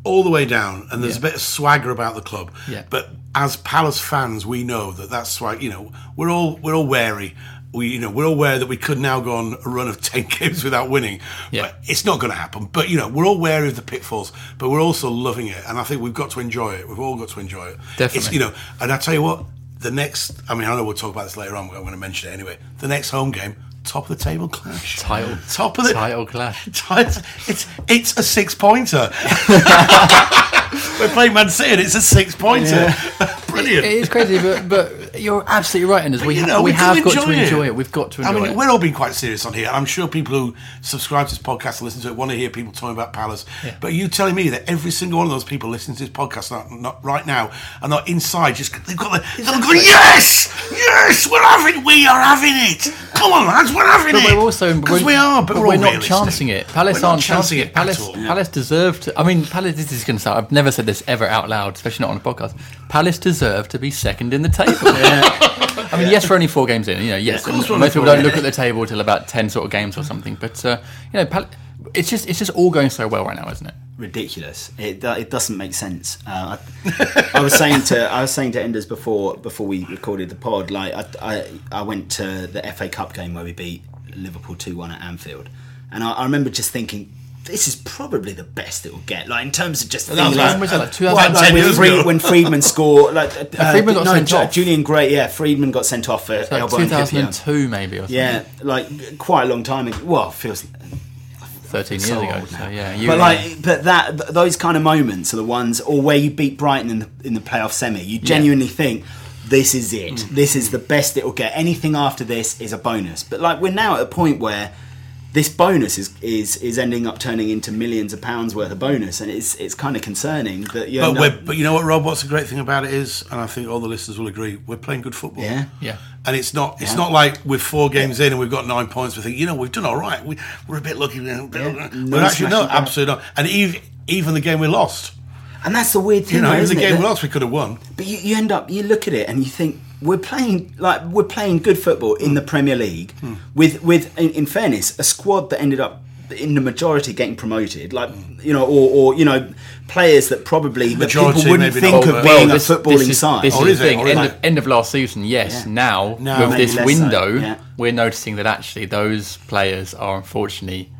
all the way down, and there's Yeah. a bit of swagger about the club. Yeah. But as Palace fans, we know that that's swag. You know, we're all we're all wary. We you know we're aware that we could now go on a run of [laughs] ten games without winning. Yeah. But it's not going to happen. But you know, we're all wary of the pitfalls, but we're also loving it, and I think we've got to enjoy it. We've all got to enjoy it. It's, Definitely. you know, and I tell you what, the next. I mean, I know we'll talk about this later on. But I'm going to mention it anyway. The next home game, top of the table clash. Title- top of the title clash. It's [laughs] it's, it's a six pointer. [laughs] We're playing Man City. and It's a six pointer. [laughs] Brilliant. It is crazy, but but you're absolutely right, and as we you know, we, do have got to enjoy it. We've got to enjoy it. I mean, it. we're all being quite serious on here, and I'm sure people who subscribe to this podcast and listen to it want to hear people talking about Palace. But you telling me that every single one of those people listening to this podcast not, not right now are not inside, just they've got the, they've got yes, yes, we're having, we are having it. Come on, lads, we're having But it. we're also because we're- we are, but, we're, all not realistic. chancing it. Palace We're not aren't chancing it. Palace, at all. Palace deserve to. I mean, Palace. This is going to sound. I've never said this ever out loud, especially not on a podcast. Palace deserve to be second in the table. [laughs] I mean, yes, we're only four games in. You know, yes, of course we're only most people four don't look at the table till about ten sort of games or something. But uh, you know, Pal- it's just it's just all going so well right now, isn't it? ridiculous. It it doesn't make sense. Uh, I, I was saying to I was saying to Enders before before we recorded the pod. Like I, I, I went to the FA Cup game where we beat Liverpool two one at Anfield, and I, I remember just thinking. This is probably the best it will get, like in terms of just that was like- was like 2000? like when, Fried- when Freedman scored, like [laughs] uh, Freedman got no, sent off. Julian Gray, yeah, Freedman got sent off for Like elbowing Trippier. 2002 maybe or something. Yeah, like quite a long time ago. Well, feels 13 years so ago. So yeah, but like, but that th- those kind of moments are the ones, or where you beat Brighton in the in the playoff semi, you genuinely think this is it. Mm. This is the best it will get. Anything after this is a bonus. But like, we're now at a point where this bonus is is is ending up turning into millions of pounds worth of bonus, and it's it's kind of concerning that you But, know, but you know what, Rob? What's the great thing about it is, and I think all the listeners will agree, we're playing good football. yeah. yeah. And it's not it's Yeah. not like we're four games in and we've got nine points. We think, you know, we've done all right. We, we're a bit lucky. We're a bit Yeah. No actually, no, smashing absolutely not. And even, even the game we lost, And that's the weird thing, you know, though, even isn't the it? game we That- lost, we could have won. But you, you end up, you look at it and you think we're playing like we're playing good football in the Premier League Hmm. with with in, in fairness a squad that ended up in the majority getting promoted, like you know, or, or you know, players that probably that Majority, people wouldn't think of but- being this, a footballing this is, side. This Or is is the it? thing. End is of, end of last season, yes. Yeah. Now, Now, with this less so, window, yeah. we're noticing that actually those players are unfortunately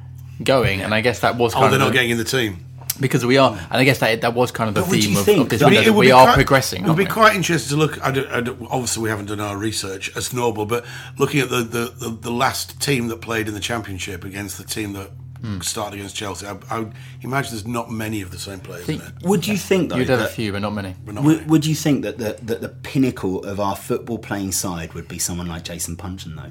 going, and I guess that was Oh, they're of not the- getting in the team. Because we are, and I guess that that was kind of the But theme of, of this window. it that would we are quite- progressing. It would be we? quite interesting to look. I don't, I don't- obviously, we haven't done our research as normal, but looking at the, the, the, the last team that played in the championship against the team that Hmm. started against Chelsea, I, I imagine there's not many of the same players. Think- in. Would you think though? You'd have a that- few, but not many. But not many. Would, would you think that the, that the pinnacle of our football playing side would be someone like Jason Puncheon though?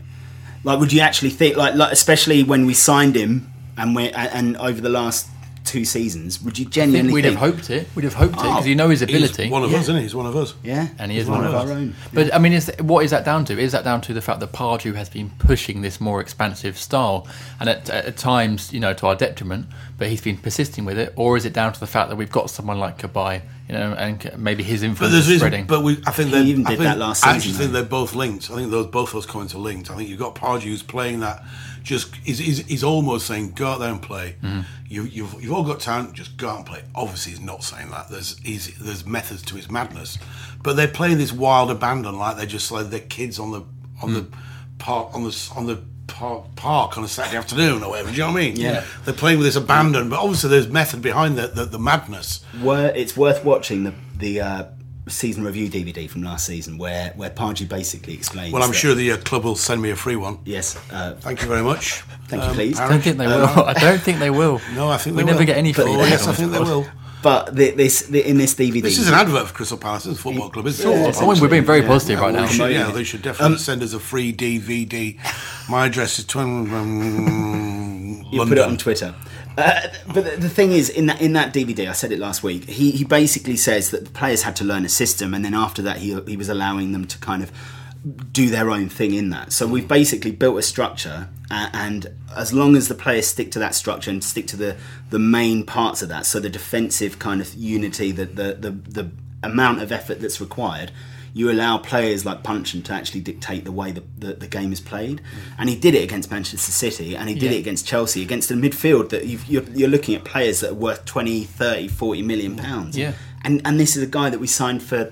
Like, would you actually think like, like especially when we signed him And we and, and over the last two seasons, would you I think genuinely we'd think? have hoped it. We'd have hoped it because Oh, you know his He's ability. one of Yeah. us, isn't he? He's one of us. yeah, And he is one one of of us. our own. But I mean, is what is that down to? Is that down to the fact that Pardew has been pushing this more expansive style, and at, at times, you know, to our detriment, but he's been persisting with it, or is it down to the fact that we've got someone like Cabaye, you know, and maybe his influence there's is spreading? but we, I think He they even I did think- that last I actually season, think though. they're both linked. I think those both those comments are linked. I think you've got Pardew who's playing that. Just is is is almost saying go out there and play. Mm-hmm. You you've you've all got talent. Just go out and play. Obviously, he's not saying that. There's he's, there's methods to his madness, but they're playing this wild abandon like they're just like they're kids on the on the Mm. park on the on the park, park on a Saturday afternoon or whatever. Do you know what I mean? Yeah. They're playing with this abandon, but obviously there's method behind the the, the madness. Were, it's worth watching the the uh, season review DVD from last season, where where Pardew basically explains. Well, I'm that- sure the uh, club will send me a free one. Yes, uh, Thank you very much. Thank you, please. I don't think they will. [laughs] I don't think they will. No, I think we they never will. get any But- feedback. Oh, yes, I think they will. But the, this the, in this DVD, This is an advert for Crystal Palace it's a football club, isn't Yeah, it? I mean, we're being very Yeah. positive right Well, now. they should, yeah, they should definitely send us a free DVD. My address is twin, um, You put it on Twitter. Uh, but the, the thing is, in that in that DVD, I said it last week. He he basically says that the players had to learn a system, and then after that, he he was allowing them to kind of do their own thing in that. So we've basically built a structure, and as long as the players stick to that structure and stick to the the main parts of that, so the defensive kind of unity, the the the, the amount of effort that's required. You allow players like Puncheon to actually dictate the way the, the, the game is played, mm. and he did it against Manchester City, and he did Yeah. it against Chelsea, against a midfield that you've, you're, you're looking at players that are worth 20, 30, 40 million pounds. Yeah. And and this is a guy that we signed for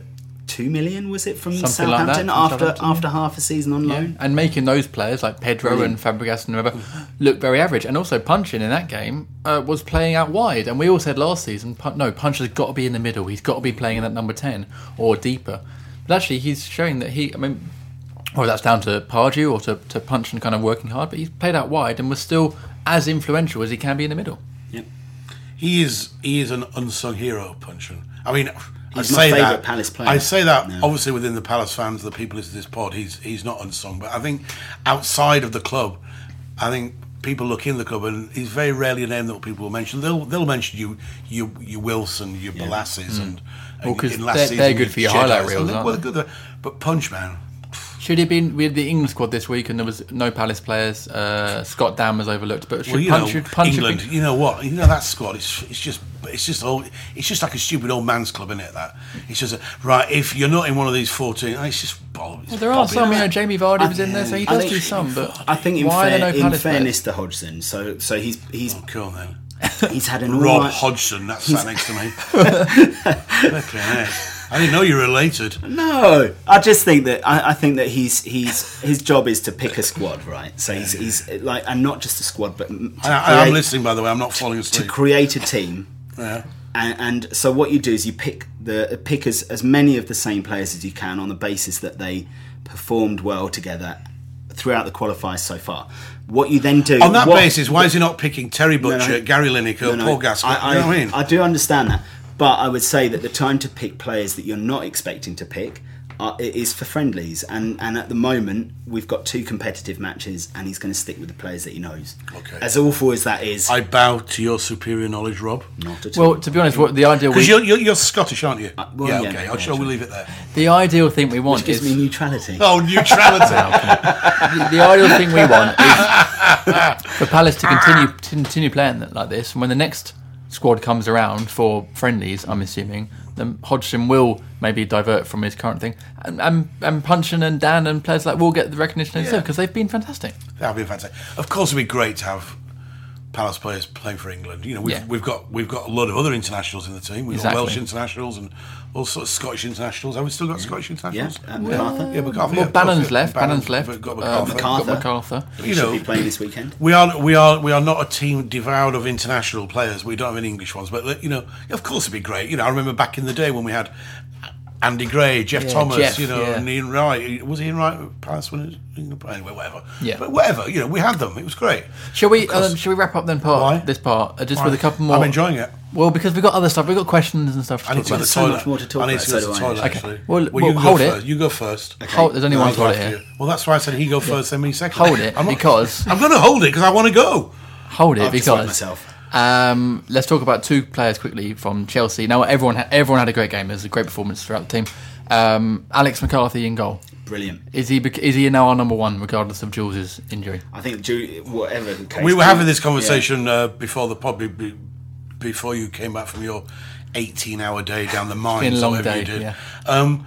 two million, was it from Something like that, Southampton from after Southampton, yeah. after half a season on Yeah. loan? And making those players like Pedro and Fabregas and whoever look very average. And also Puncheon in that game uh, was playing out wide. And we all said last season, no, Punch has got to be in the middle. He's got to be playing in that number 10 or deeper. But actually, he's showing that he, I mean, or that's down to Pardew or to, to Punch and kind of working hard, but he's played out wide and was still as influential as he can be in the middle. Yep. He is he is an unsung hero, Puncheon. I mean, I He's my say favourite that. Palace player. I say that No. obviously within the Palace fans, the people listening to this pod, he's he's not unsung. But I think outside of the club, I think people look in the club and he's very rarely a name that people will mention. They'll they'll mention you you you Wilson, your Bolasies, and, and Mm. Well, 'cause in last they're- season, they're good for your highlight reels, aren't well, they? they're good, but Punch man, Should he have been with the England squad this week and there was no Palace players? Uh, Scott Dann was overlooked, but should well, you Punch, know, should Punch England. been- You know what? You know that squad. It's it's just it's just old. It's just like a stupid old man's club, isn't it? That it's just a, right. If you're not in one of these fourteen, it's just bollocks. Well, there are Bobbing. some, you know, Jamie Vardy was in there, so he I does think- do some, but I think in, why fair, are there no in Palace fairness players? to Hodgson, so so he's he's Cool then. [laughs] he's had an Rob alright- Hodgson, that's sat next to me. [laughs] [laughs] I didn't know you were related. No, I just think that I, I think that he's he's his job is to pick a squad, right? So he's he's like and not just a squad, but I, I am listening, by the way. I'm not falling to create a team. Yeah. And, and so what you do is you pick the pick as, as many of the same players as you can on the basis that they performed well together throughout the qualifiers so far. What you then do On that what- basis, why is he not picking Terry No, no. Butcher, Gary Lineker, No, no, Paul Gascoigne? I, know I mean? I do understand that, but I would say that the time to pick players that you're not expecting to pick uh, is for friendlies, and and at the moment we've got two competitive matches, and he's going to stick with the players that he knows. Okay. As awful as that is, I bow to your superior knowledge, Rob. not at all. Well, to be honest, what the ideal Because we, you're, you're, you're Scottish, aren't you? well, yeah, yeah, okay. yeah, I'll shall sure. we leave it there? the ideal thing we want Which gives is me neutrality. Oh, neutrality. [laughs] the, the ideal thing we want is [laughs] for Palace to continue to continue playing like this. And when the next squad comes around for friendlies, I'm assuming, then Hodgson will maybe divert from his current thing, and and, and Puncheon and Dann and players like will get the recognition they deserve because they've been fantastic. That'd be fantastic. Of course, it'd be great to have Palace players playing for England. You know, we've, Yeah. we've got we've got a lot of other internationals in the team. We've Exactly. got Welsh internationals and all sorts of Scottish internationals. Have we still got Scottish Yeah, internationals? uh, McArthur. Yeah, McArthur. Well, yeah, Bannan's of left. Bannan's left. We've got Uh, McArthur. got McArthur. McArthur. He You should be playing this weekend. We are we are we are not a team devoured of international players. We don't have any English ones, but you know, of course, it'd be great. You know, I remember back in the day when we had Andy Gray, Geoff Yeah, Thomas, Geoff, you know, yeah. and Ian Wright. Was Ian Wright at Palace when he was anyway? Whatever. Yeah. but whatever. You know, we had them. It was great. Shall we? Course. Um, shall we wrap up then? Part Why? this part uh, just with a couple more. I'm enjoying it. Well, because we've got other stuff. We've got questions and stuff to I need talk to about. the so much more to talk I need about, to go so to the do I. toilet. Okay. Actually, Well, you well, can go hold it. first. You go first. Hold, there's only No, one I'll toilet here. you. Well, that's why I said he go first, then me second. Hold it, I'm not- because- [laughs] I'm going to hold it because I want to go. hold it I've just wiped because myself. Um, let's talk about two players quickly from Chelsea. Now everyone ha- everyone had a great game. It was a great performance throughout the team. Um, Alex McCarthy in goal. Brilliant. Is he bec- is he now our number one regardless of Jules' injury? I think Ju- whatever the case. We were having this yeah. conversation uh, before the pod, be- be- before you came back from your 18-hour day down the mines. been a long whatever day, you did. yeah. Um,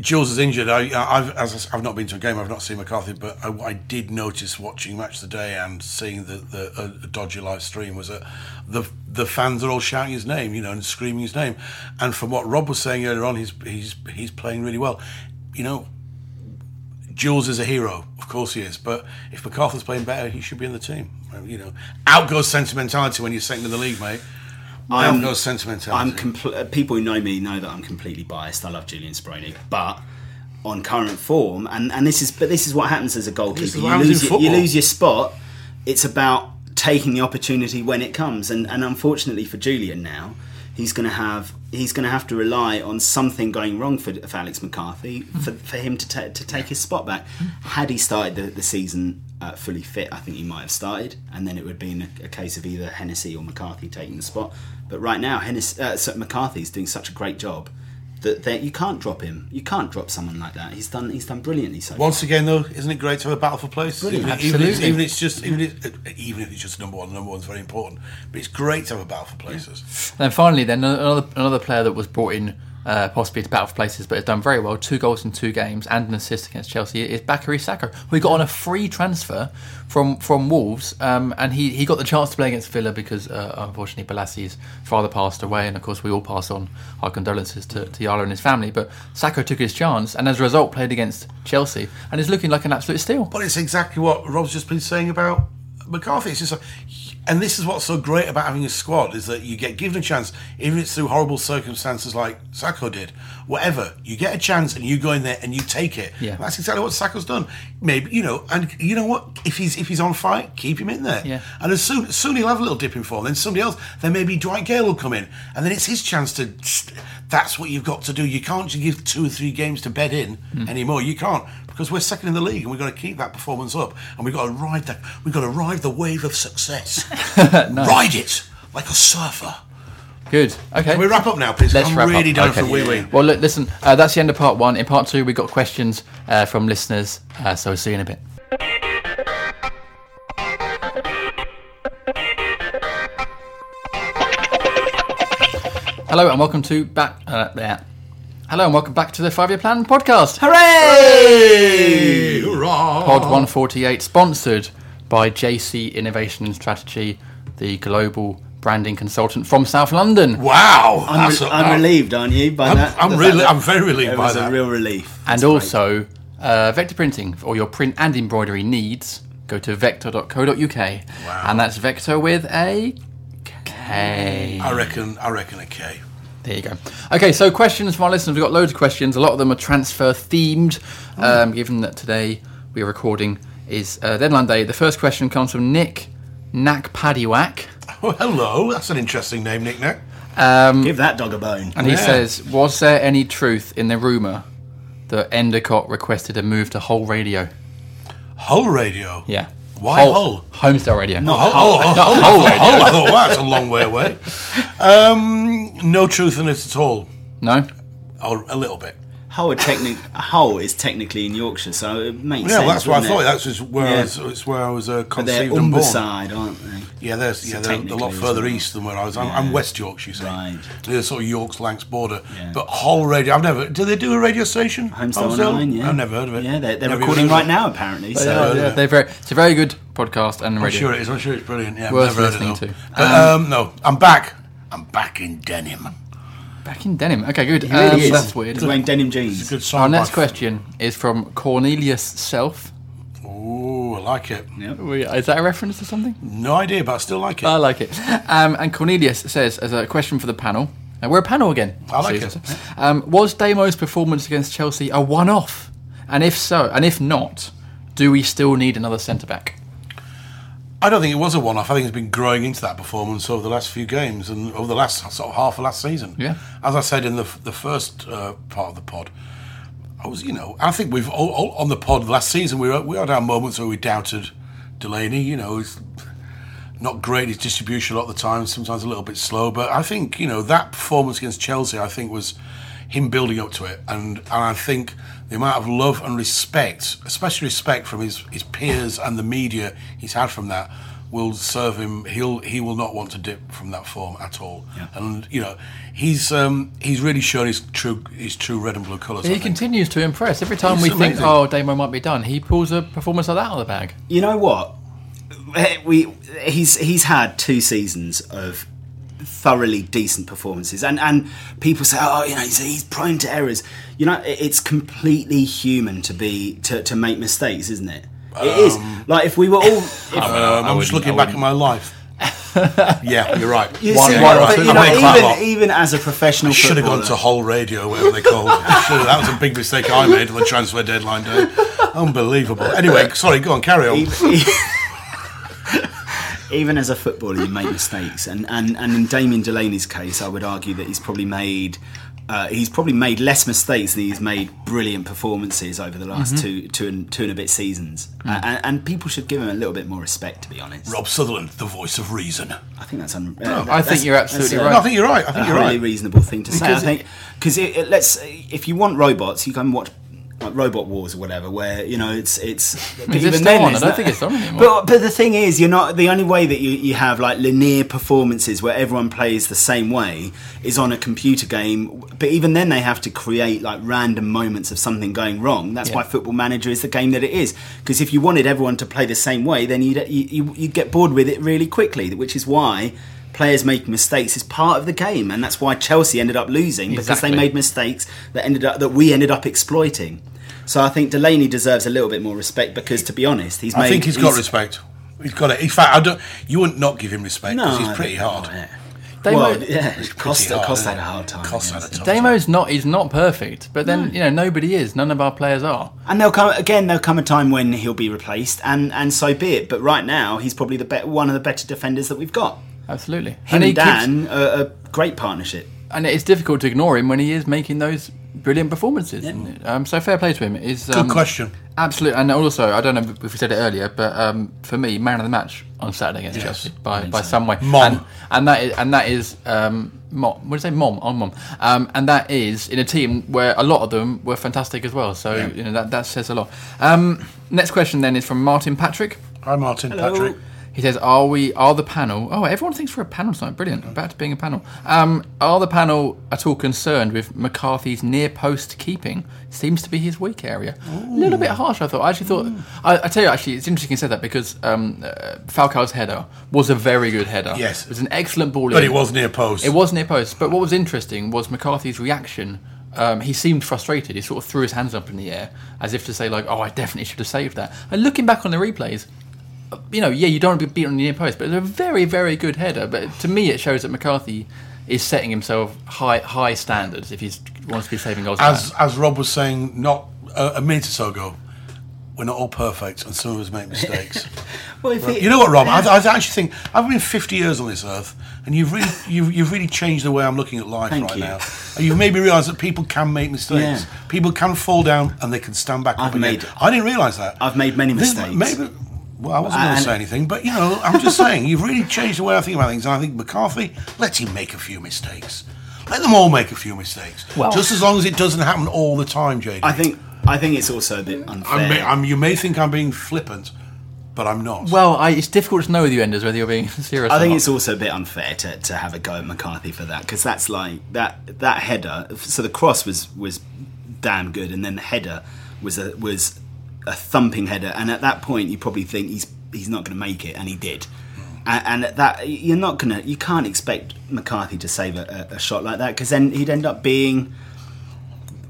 Jules is injured. I, I've, as I've not been to a game. I've not seen McCarthy, but I, I did notice watching match the day and seeing the, the uh, dodgy live stream was that the the fans are all shouting his name, you know, and screaming his name. And from what Rob was saying earlier on, he's he's he's playing really well. You know, Jules is a hero, of course he is. But if McCarthy's playing better, he should be in the team. Uh, You know, out goes sentimentality when you're second in the league, mate. I'm- out goes sentimentality. I'm compl- uh, people who know me know that I'm completely biased. I love Julian Speroni, but on current form, and, and this is but this is what happens as a goalkeeper. You lose, your, you lose your spot. It's about taking the opportunity when it comes, and, and unfortunately for Julian now, he's going to have he's going to have to rely on something going wrong for, for Alex McCarthy for, for him to ta- to take his spot back. Had he started the, the season uh, fully fit, I think he might have started, and then it would have been a, a case of either Hennessey or McCarthy taking the spot. But right now, Hennessey, uh, so McCarthy's doing such a great job that, that you can't drop him. You can't drop someone like that. He's done he's done brilliantly so. Once again, though, isn't it great to have a battle for place? Brilliant. Even, even, if, Absolutely. even if it's just even if, uh, even if it's just number one, number one's very important. But it's great to have a battle for places. Then finally, then another another player that was brought in uh, possibly to battle for places, but has done very well. Two goals in two games and an assist against Chelsea is Bakary Sako, who got on a free transfer from from Wolves, um, and he, he got the chance to play against Villa because uh, unfortunately Bolasie's father passed away, and of course we all pass on our condolences to, to Yala and his family. But Sako took his chance, and as a result played against Chelsea, and is looking like an absolute steal. But it's exactly what Rob's just been saying about McCarthy. It's just like, and this is what's so great about having a squad is that you get given a chance, even if it's through horrible circumstances like Sako did, whatever. You get a chance and you go in there and you take it. Yeah. that's exactly what Sako's done. Maybe you know, and you know what? If he's if he's on fight, keep him in there. Yeah. And as soon as soon he'll have a little dip in form. Then somebody else, then maybe Dwight Gayle will come in, and then it's his chance to. That's what you've got to do. You can't just give two or three games to bed in mm. anymore. You can't because we're second in the league, and we've got to keep that performance up, and we've got to ride that. We've got to ride the wave of success. [laughs] Ride it like a surfer. Good. Okay. Can we wrap up now, please? Let's I'm wrap really up. done Okay. for wee wee. Well, look, listen, uh, that's the end of part one. In part two, we've got questions uh, from listeners. Uh, so we'll see you in a bit. Hello and welcome to back. Uh, there. Hello and welcome back to the Five Year Plan podcast. Hooray! hurrah! Pod 148, sponsored by JC Innovation and Strategy, the global branding consultant from South London. Wow, I'm, re- a- I'm relieved, aren't you? By I'm- that, I'm really- that I'm very relieved It by was that. a real relief. and great. also uh, vector printing for all your print and embroidery needs. Go to vector.co.uk, Wow. and that's vector with a K. I reckon. I reckon a K. There you go. Okay, so questions from our listeners. We've got loads of questions. A lot of them are transfer themed, um, given that today we are recording is uh, deadline day. The first question comes from Nick Knack Paddywhack. Oh, hello. That's an interesting name, Nick Nick. give that dog a bone. And he Yeah. says, Was there any truth in the rumour that Endicott requested a move to Hull Radio? Hull Radio. Yeah. Why Hull? Radio. Oh, oh, oh, oh, Hull oh, Radio. oh, I thought, wow, that's a long way away. Um, no truth in it at all. No? Or a little bit. Hull, are technic- Hull is technically in Yorkshire, so it makes Yeah, sense. well, that's what I thought. it? That's just where I was, it's where I was uh, But they're conceived and born. Umberside, aren't they? Yeah, there's, So yeah, they're a lot further isn't east than where I was. I'm, I'm West Yorkshire, you see. Right. Near sort of York's Lancs border. Yeah. But Hull Radio, I've never. Do they do a radio station? Homestyle Homestyle? 9, yeah. I've never heard of it. Yeah, they're, they're recording right now, apparently. They so are, yeah, they're very, it's a very good podcast and I'm radio. sure it is. I'm sure it's brilliant. Yeah, I've Worth never heard it listening though. to. But, um, no, I'm back. I'm back in denim. Back in denim. Okay, good. He really Um, is. That's weird. He's wearing denim jeans. It's a good song. Our next question is from Cornelius Self. Ooh, I like it. Yep. Is that a reference to something? No idea, but I still like it. I like it. Um, and Cornelius says, as a question for the panel, and we're a panel again. I like Susan. it. Um, was Damo's performance against Chelsea a one-off? And if so, and if not, do we still need another centre back? I don't think it was a one-off. I think it's been growing into that performance over the last few games and over the last sort of half of last season. Yeah. As I said in the the first uh, part of the pod, I was, you know, I think we've all, all, on the pod last season we were, we had our moments where we doubted Delaney. You know, it's, not great his distribution a lot of the time. Sometimes a little bit slow, but I think you know that performance against Chelsea. I think was him building up to it, and and I think the amount of love and respect, especially respect from his his peers and the media he's had from that. Will serve him. He'll he will not want to dip from that form at all. And you know, he's um, he's really shown his true his true red and blue colours. I He think. continues to impress. Every time It's we think, oh, Damo might be done, he pulls a performance like that out of the bag. You know what? We he's he's had two seasons of thoroughly decent performances, and and people say, oh, you know, he's, he's prone to errors. You know, it's completely human to be to, to make mistakes, isn't it? It is. Like if we were all. [laughs] If, Um, I'm just wouldn't- looking back at my life. [laughs] yeah, you're right. you One- see, one or but, you know, make quite a lot. even, even as a professional Should have gone to Whole Radio, whatever they called. it. That was a big mistake I made on the transfer deadline day. [laughs] Unbelievable. Anyway, sorry, go on, carry on. even, even as a footballer, you make mistakes, and, and, and in Damien Delaney's case, I would argue that he's probably made uh, he's probably made less mistakes than he's made brilliant performances over the last two two and two and a bit seasons, uh, and, and people should give him a little bit more respect, to be honest. Rob Sutherland, the voice of reason. I think that's un- I uh, think that's- you're absolutely right. No, I think you're right. I think a you're highly right. reasonable thing to say. Because I think because it, it, let's if you want robots, you can watch like Robot Wars or whatever, where you know it's it's. but Is it still on? I don't think it's on anymore. But but the thing is, you're not the only way that you, you have like linear performances where everyone plays the same way is on a computer game. But even then, they have to create like random moments of something going wrong. That's Yeah. why Football Manager is the game that it is. Because if you wanted everyone to play the same way, then you'd you, you, you'd get bored with it really quickly. Which is why. Players making mistakes is part of the game, and that's why Chelsea ended up losing because Exactly. they made mistakes that ended up that we ended up exploiting. So I think Delaney deserves a little bit more respect because, to be honest, he's. Made, I made, think he's got respect. He's got it. In fact, I don't. You wouldn't not give him respect because he's pretty hard. yeah. Damo, Well, yeah, Pretty Costa, hard, Costa isn't had a hard time. Costa had a tough him. Damo's not. He's not perfect, but then you know nobody is. None of our players are. And there'll come again. There'll come a time when he'll be replaced, and and so be it. But right now, he's probably the be- one of the better defenders that we've got. Absolutely. Him and, he keeps- Dann are a great partnership. and it's difficult to ignore him when he is making those brilliant performances. Um, so fair play to him. Is um, Good question. Absolutely, and also I don't know if we said it earlier, but um, for me, man of the match on Saturday against Chelsea by, by some way. Mom. and, and that is and that is um, mom. What do you say, mom? On mom, um, and that is in a team where a lot of them were fantastic as well. So you know that that says a lot. Um, next question then is from Martin Patrick. Hi, Martin Patrick. He says, "Are we? Are the panel? Oh, everyone thinks we're a panel tonight. Brilliant. Back to being a panel. Um, are the panel at all concerned with McCarthy's near post keeping? Seems to be his weak area. A little bit harsh, I thought. I actually thought. I, I tell you, actually, it's interesting you said that because um, uh, Falcao's header was a very good header. Yes. it was an excellent ball. But in. it was near post. It was near post. But what was interesting was McCarthy's reaction. Um, he seemed frustrated. He sort of threw his hands up in the air as if to say, like, "Oh, I definitely should have saved that." And looking back on the replays, you know, yeah, you don't want to be beaten on the near post, but it's a very, very good header. But to me, it shows that McCarthy is setting himself high, high standards if he wants to be saving goals. As back. as Rob was saying, not a, a minute or so ago, we're not all perfect, and some of us make mistakes. [laughs] Well, if he- you know what, Rob? I, [laughs] I actually think I've been 50 years on this earth, and you've really you've, you've really changed the way I'm looking at life Thank right you. now. And you've made me realise that people can make mistakes. Yeah. People can fall down, and they can stand back I've up again. I didn't realise that. I've made many This- mistakes. Maybe. Well, I wasn't going to say anything, but you know, I'm just saying you've really changed the way I think about things. And I think McCarthy, let him make a few mistakes. Let them all make a few mistakes. Well- just as long as it doesn't happen all the time, JD. I think I think it's also a bit unfair. I may, I'm, you may think I'm being flippant, but I'm not. well, I, it's difficult to know with you enders whether you're being [laughs] serious. I or think not. it's also a bit unfair to, to have a go at McCarthy for that because that's like that that header. So the cross was was damn good, and then the header was a was a thumping header. And at that point, you probably think he's he's not going to make it, and he did. And, and at that you're not gonna you can't expect McCarthy to save a, a, a shot like that because then he'd end up being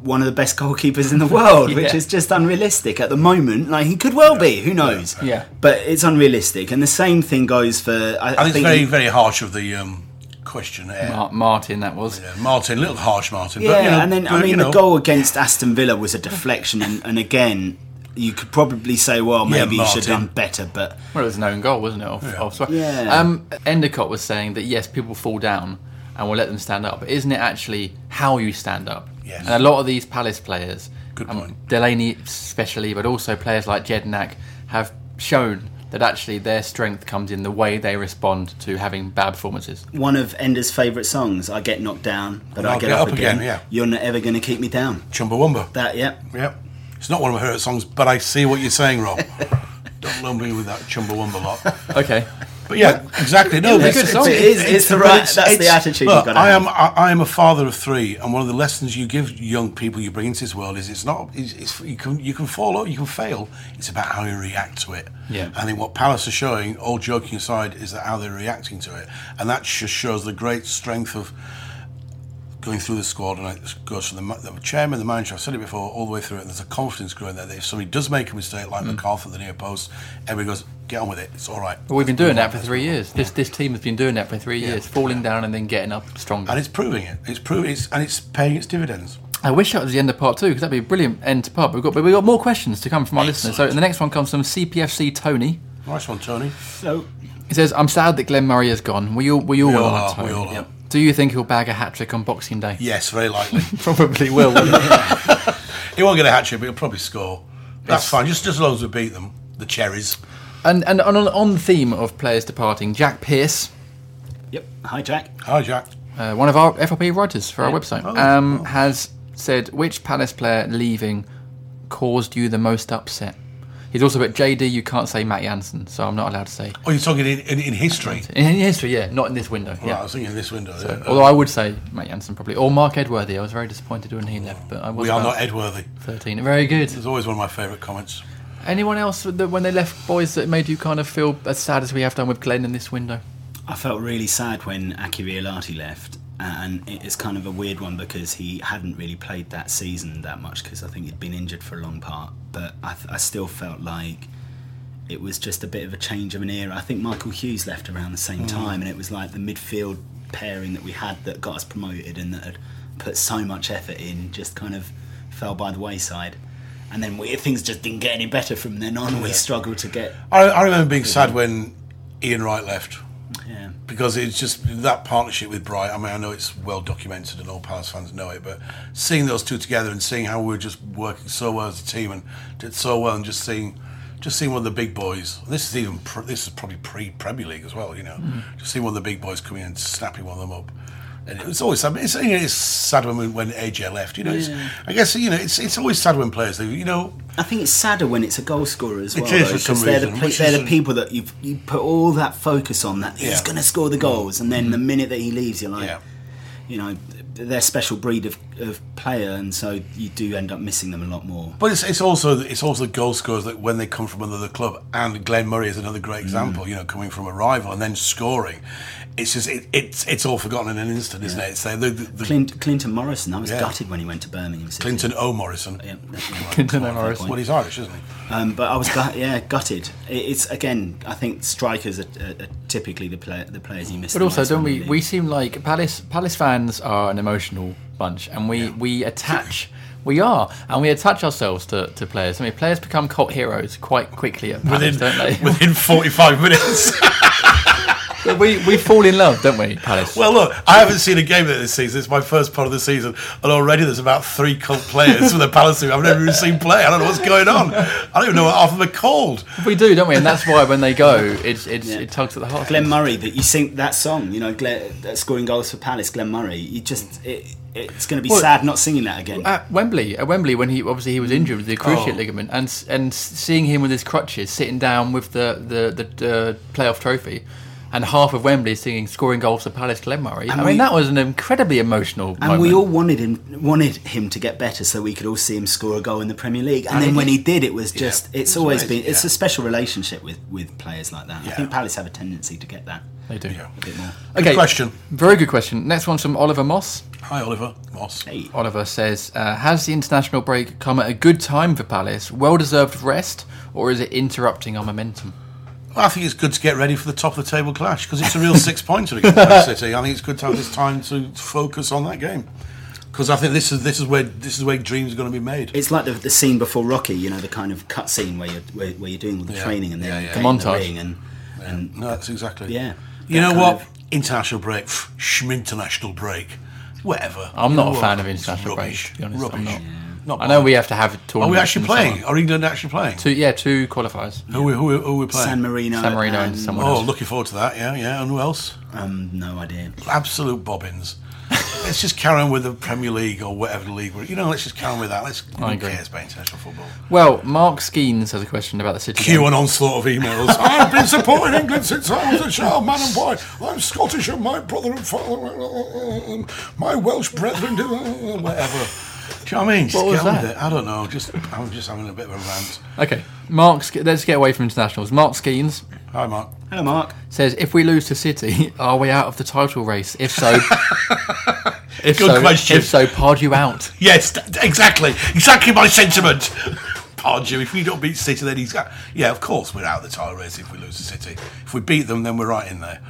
one of the best goalkeepers in the world, [laughs] which is just unrealistic at the moment. Like he could well be, who knows? Yeah. But it's unrealistic, and the same thing goes for. I, I think it's think very, very harsh of the um, questionnaire. Mar- Martin, that was. Yeah, Martin, a little harsh, Martin. Yeah, but, you know, and then I mean you the know, goal against Aston Villa was a deflection, and, and again, you could probably say, well, Yeah, maybe you should have done better, but Well, it was an own goal, wasn't it? Off, off Suarez? Yeah. Um, Endicott was saying that yes, people fall down and we'll let them stand up. But isn't it actually how you stand up? Yes. And a lot of these Palace players, Good um. Delaney especially, but also players like Jedinak have shown that actually their strength comes in the way they respond to having bad performances. One of Ender's favourite songs, I Get Knocked Down, but And I I'll get, Get up, Up again. Again, yeah. You're not ever going to keep me down. Chumbawamba. That, yep. Yep. It's not one of my favourite songs, but I see what you're saying, Rob. [laughs] Don't lump me with that Chumbawamba lot. Okay. But yeah, exactly. No, It's a it's, good song. It is- it's the but right- that's the attitude you've look, gotta I have. am. I, I am a father of three, and one of the lessons you give young people you bring into this world is it's not. It's, it's you can you can fall or you can fail. It's about how you react to it. Yeah. I think what Palace are showing, all joking aside, is that how they're reacting to it, and that just shows the great strength of going through the squad, and it goes from the, the chairman, the manager. I've said it before, all the way through it. There's a confidence growing there. That if somebody does make a mistake, like hmm. McCarthy at the near post, everybody goes, "Get on with it. It's all right." Well, we've been doing that for three years. This this team has been doing that for three years, falling down and then getting up stronger. and it's proving it. It's proving it's and it's paying its dividends. I wish that was the end of part two because that'd be a brilliant end to part. But we've got but we've got more questions to come from our listeners. So the next one comes from CPFC Tony. Nice one, Tony. So, He says, "I'm sad that Glenn Murray has gone. We all we all, We all are, are, Tony. we all are. Do you think he'll bag a hat trick on Boxing Day? Yes, very likely. [laughs] Probably will. [laughs] he won't get a hat trick, but he'll probably score. That's It's- fine. Just just as long as we beat them, the cherries. and and on on the theme of players departing, Jack Pierce, yep. Hi, Jack. Hi, Jack. uh, one of our FRP writers for our website, Oh, um, oh. has said which Palace player leaving caused you the most upset. He's also put JD. You can't say Matt Jansen, so I'm not allowed to say Oh, you're talking in, in, in history. in history. Yeah, not in this window. Right, Yeah. I was thinking in this window. yeah. Although I would say Matt Jansen probably, or Mark Edworthy. I was very disappointed when he left, but I was we are not Edworthy. 13. Very good. It's always one of my favourite comments. Anyone else that when they left, boys, that made you kind of feel as sad as we have done with Glenn in this window? I felt really sad when Aki Riihilahti left, and it's kind of a weird one because he hadn't really played that season that much because I think he'd been injured for a long part. But I, th- I still felt like it was just a bit of a change of an era. I think Michael Hughes left around the same mm. time, and it was like the midfield pairing that we had that got us promoted and that had put so much effort in just kind of fell by the wayside. And then we, things just didn't get any better from then on. We struggled to get. I, I remember being sad when Ian Wright left Yeah. because it's just that partnership with Bright. I mean, I know it's well documented and all Palace fans know it, but seeing those two together and seeing how we were just working so well as a team and did so well, and just seeing, just seeing one of the big boys. This is even pr- this is probably pre Premier League as well. You know, mm. just seeing one of the big boys coming in and snapping one of them up. And it was always sad. It's, you know, it's sad when when AJ left. You know, it's, I guess you know it's it's always sad when players leave. You know, I think it's sadder when it's a goal scorer as well. is though, for some 'cause they're the, pe- they're the people that you've you put all that focus on that he's Yeah. going to score the goals, and then the mm-hmm. minute that he leaves, you're like, Yeah. you know, they're a special breed of, of player, and so you do end up missing them a lot more. But it's, it's also it's also goal scorers that when they come from another club, and Glenn Murray is another great mm. example. You know, coming from a rival and then scoring, it's just it, it's it's all forgotten in an instant, isn't it? It's the, the, the, Clint, Clinton Morrison, I was Yeah. gutted when he went to Birmingham. City. Clinton O Morrison. Yeah, definitely. [laughs] Clinton Quite a fair Morrison. Well, he's Irish, isn't he? Um, but I was gut, yeah gutted. It's again, I think strikers are, are, are typically the player, the players you miss. But the also, most don't we? you We seem like Palace. Palace fans are an emotional bunch, and we we attach. We are, and we attach ourselves to, to players. I mean, players become cult heroes quite quickly at Palace, Within don't they? [laughs] within forty five minutes. [laughs] we we fall in love, don't we, Palace? well, look, I haven't seen a game of this season. It's my first part of the season, and already there's about three cult players for the Palace team I've never even seen play. I don't know what's going on. I don't even know what half of them are called. we do, don't we? And that's why when they go, it's it's Yeah. it tugs at the heart. Glenn Murray that you sing that song, you know, Glenn, scoring goals for Palace, Glenn Murray. You just it, it's going to be Well, sad not singing that again. At Wembley, at Wembley, when he obviously he was injured with the cruciate Oh. ligament, and and seeing him with his crutches sitting down with the the, the uh, playoff trophy, and half of Wembley singing "Scoring Goals for Palace, Glenn Murray." And I mean, that was an incredibly emotional. and moment. we all wanted him wanted him to get better so we could all see him score a goal in the Premier League. And, And then he when he did, it was just It it's was always amazing, been it's yeah. a special relationship with with players like that. I think Palace have a tendency to get that they do. Yeah. a bit more. Okay, question. Very good question. Next one's from Oliver Moss. Hi, Oliver Moss. Hey, Oliver says, uh, "Has the international break come at a good time for Palace? Well deserved rest, or is it interrupting our momentum?" Well, I think it's good to get ready for the top of the table clash because it's a real six [laughs] pointer against Man City. I think it's good to have this time to focus on that game because I think this is this is where this is where dreams are going to be made. it's like the, the scene before Rocky, you know, the kind of cut scene where you're where, where you're doing all the Yeah. training and then Yeah, you yeah. get The montage. ring and and No, that's exactly. Yeah. You know what? of- International break, pff, international break, whatever. I'm You not a what? fan of It's international rubbish. break, to be honest, I'm Rubbish. not. Not I know we have to have Are we actually in the playing? summer. Are England actually playing? Two, yeah, two qualifiers. Who, we- who, we- who are we playing? San Marino. San Marino and and someone Oh, else. looking forward to that. Yeah, yeah. And who else? Um, no idea. Absolute bobbins. [laughs] let's just carry on with the Premier League or whatever the league. we're You know, let's just carry on with that. Let's. Who I agree. cares about international football? Well, Mark Skeens has a question about the City. Cue game. an onslaught of emails. [laughs] I've been supporting England since I was a child, man and boy. I'm Scottish and my brother and father, my Welsh brethren, do whatever. Do you know what I mean? Just What was get on with that? it. I don't know. Just I'm just having a bit of a rant. Okay, Mark. Let's get away from internationals. Mark Skeens Hi, Mark. Hello, Mark. says, "If we lose to City, [laughs] are we out of the title race? If so, [laughs] if Good so, question. If so, pod you out." [laughs] Yes, exactly, exactly my sentiment. Pardew, if we don't beat City, then he's got. Yeah, of course we're out of the title race if we lose to City. If we beat them, then we're right in there.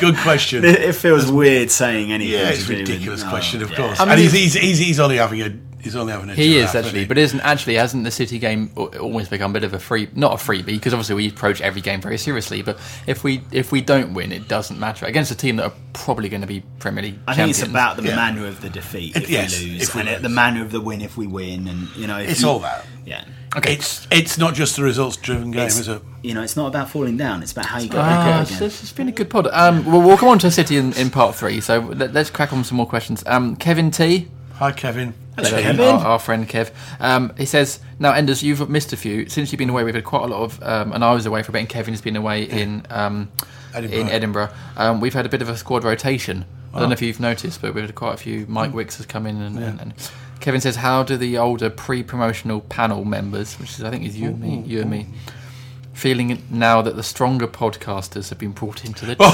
Good question. It, it feels weird saying anything. Yeah, it's a do with- ridiculous oh, question, of yeah. course. I mean, and he's, he's, he's, he's only having a he's only having a. He is giraffe, isn't actually, he? but isn't actually hasn't the City game al- almost become a bit of a free, not a freebie because obviously we approach every game very seriously. But if we if we don't win, it doesn't matter against a team that are probably going to be Premier League I think it's about the Yeah. manner of the defeat It- if yes, we lose, if we and lose. the manner of the win if we win, and you know, if It's you- all that. Yeah, Okay. It's it's not just a results driven game, It's- is it? You know, it's not about falling down; it's about how you get Ah, back up it's, again. it's been a good pod. Um, well, we'll come on to City in, in part three. So let, us crack on with some more questions. Um, Kevin T, Hi, Kevin. Hello, Kevin. Our, our friend Kev, um, he says, "Now, Enders, you've missed a few since you've been away. We've had quite a lot of, um, and I was away for a bit, and Kevin's been away in um, Edinburgh. in Edinburgh. Um, we've had a bit of a squad rotation. I Oh. don't know if you've noticed, but we've had quite a few. Mike Hmm. Wicks has come in, and, and, and Kevin says, "How do the older pre-promotional panel members, which is I think is you and me, you and me." Feeling now that the stronger podcasters have been brought into the [laughs] team.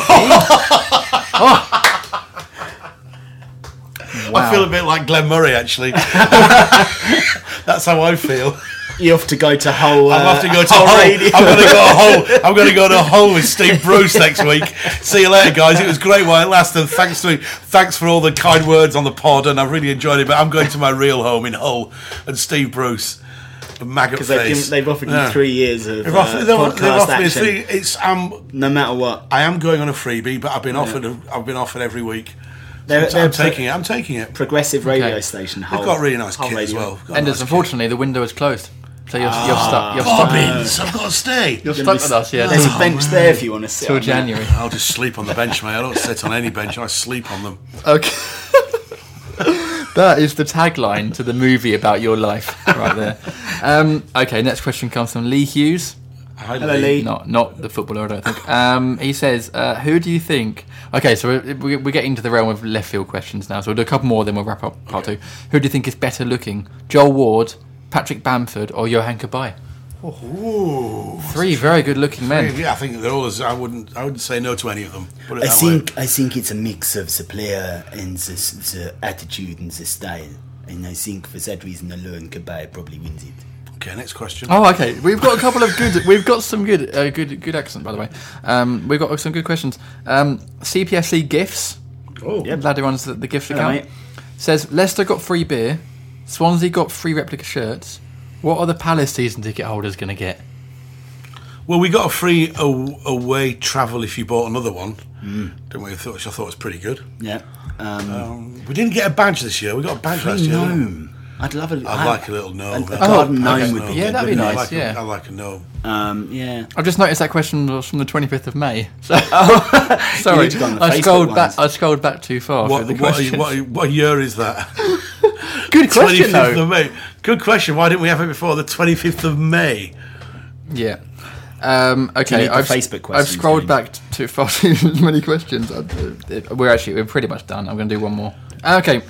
I feel a bit like Glenn Murray, actually. [laughs] [laughs] That's how I feel. You have to go to Hull. I'm uh, have to go to Hull Hull. I'm going to go to Hull. I'm going to go to Hull with Steve Bruce next week. See you later, guys. It was great while it lasted. Thanks to thanks for all the kind words on the pod, and I've really enjoyed it. But I'm going to my real home in Hull, and Steve Bruce, a maggot Because they've, face. given- they've offered Yeah. three years of They've uh, offered, they've, podcast they've offered me action, three. It's um, no matter what. I am going on a freebie, but I've been offered. A, I've been offered every week. They're, I'm, they're I'm taking it. I'm taking it. progressive radio Okay. station. Hull, They've got really nice Hull kit as well. Got a Enders, nice kit. unfortunately, the window is closed, so you're, you're Ah. stuck. You're stuck. Bobbins, I've got to stay. You're stuck with us, yeah. There's a bench there if you want to sit. till on that. January. I'll just sleep on the bench, mate. I don't sit on any bench. I sleep on them. Okay. [laughs] that is the tagline to the movie about your life, right there. Um, okay, next question comes from Lee Hughes. Hi, Hello, Lee. Not, not the footballer, I don't think. Um, he says, uh, "Who do you think?" Okay, so we're, we're we're getting into the realm of left field questions now. So we'll do a couple more, then we'll wrap up part two. Who do you think is better looking, Joel Ward, Patrick Bamford, or Yohan Cabaye? Ooh, Three very good looking men. Yeah, I think they're all. As, I wouldn't. I wouldn't say no to any of them. I think way. I think it's a mix of the player and the, the attitude and the style, and I think for that reason alone, Cabaye probably wins it. Okay, next question. Oh, okay. We've got a couple of good. We've got some good, uh, good, good accent, by the way. Um, we've got some good questions. Um, CPFC gifts. Oh, yeah. Lad who runs the, the gift Hello, account mate. says Leicester got free beer, Swansea got free replica shirts. What are the Palace season ticket holders going to get? Well, we got a free away travel if you bought another one, Hmm. didn't we? I thought, which I thought was pretty good. Yeah. Um, Um, we didn't get a badge this year. We got a badge last year. gnome. I'd love a. I'd like a little gnome. A, a That- garden Oh, gnome would be Yeah, good, that'd be wouldn't I it? nice. like, yeah. a, I like a gnome. Um, yeah. I've just noticed that question was from the 25th of May. [laughs] So, [laughs] sorry, Oh. need to go on the I Facebook scrolled back. I scrolled back too far. What, through the what, question. what, what year is that? [laughs] Good question, 25th though. of May. Good question. Why didn't we have it before the 25th of May? Yeah. Um, okay, I've, Facebook I've scrolled back t- too far [laughs] too many questions. We're actually we're pretty much done. I'm going to do one more. Okay,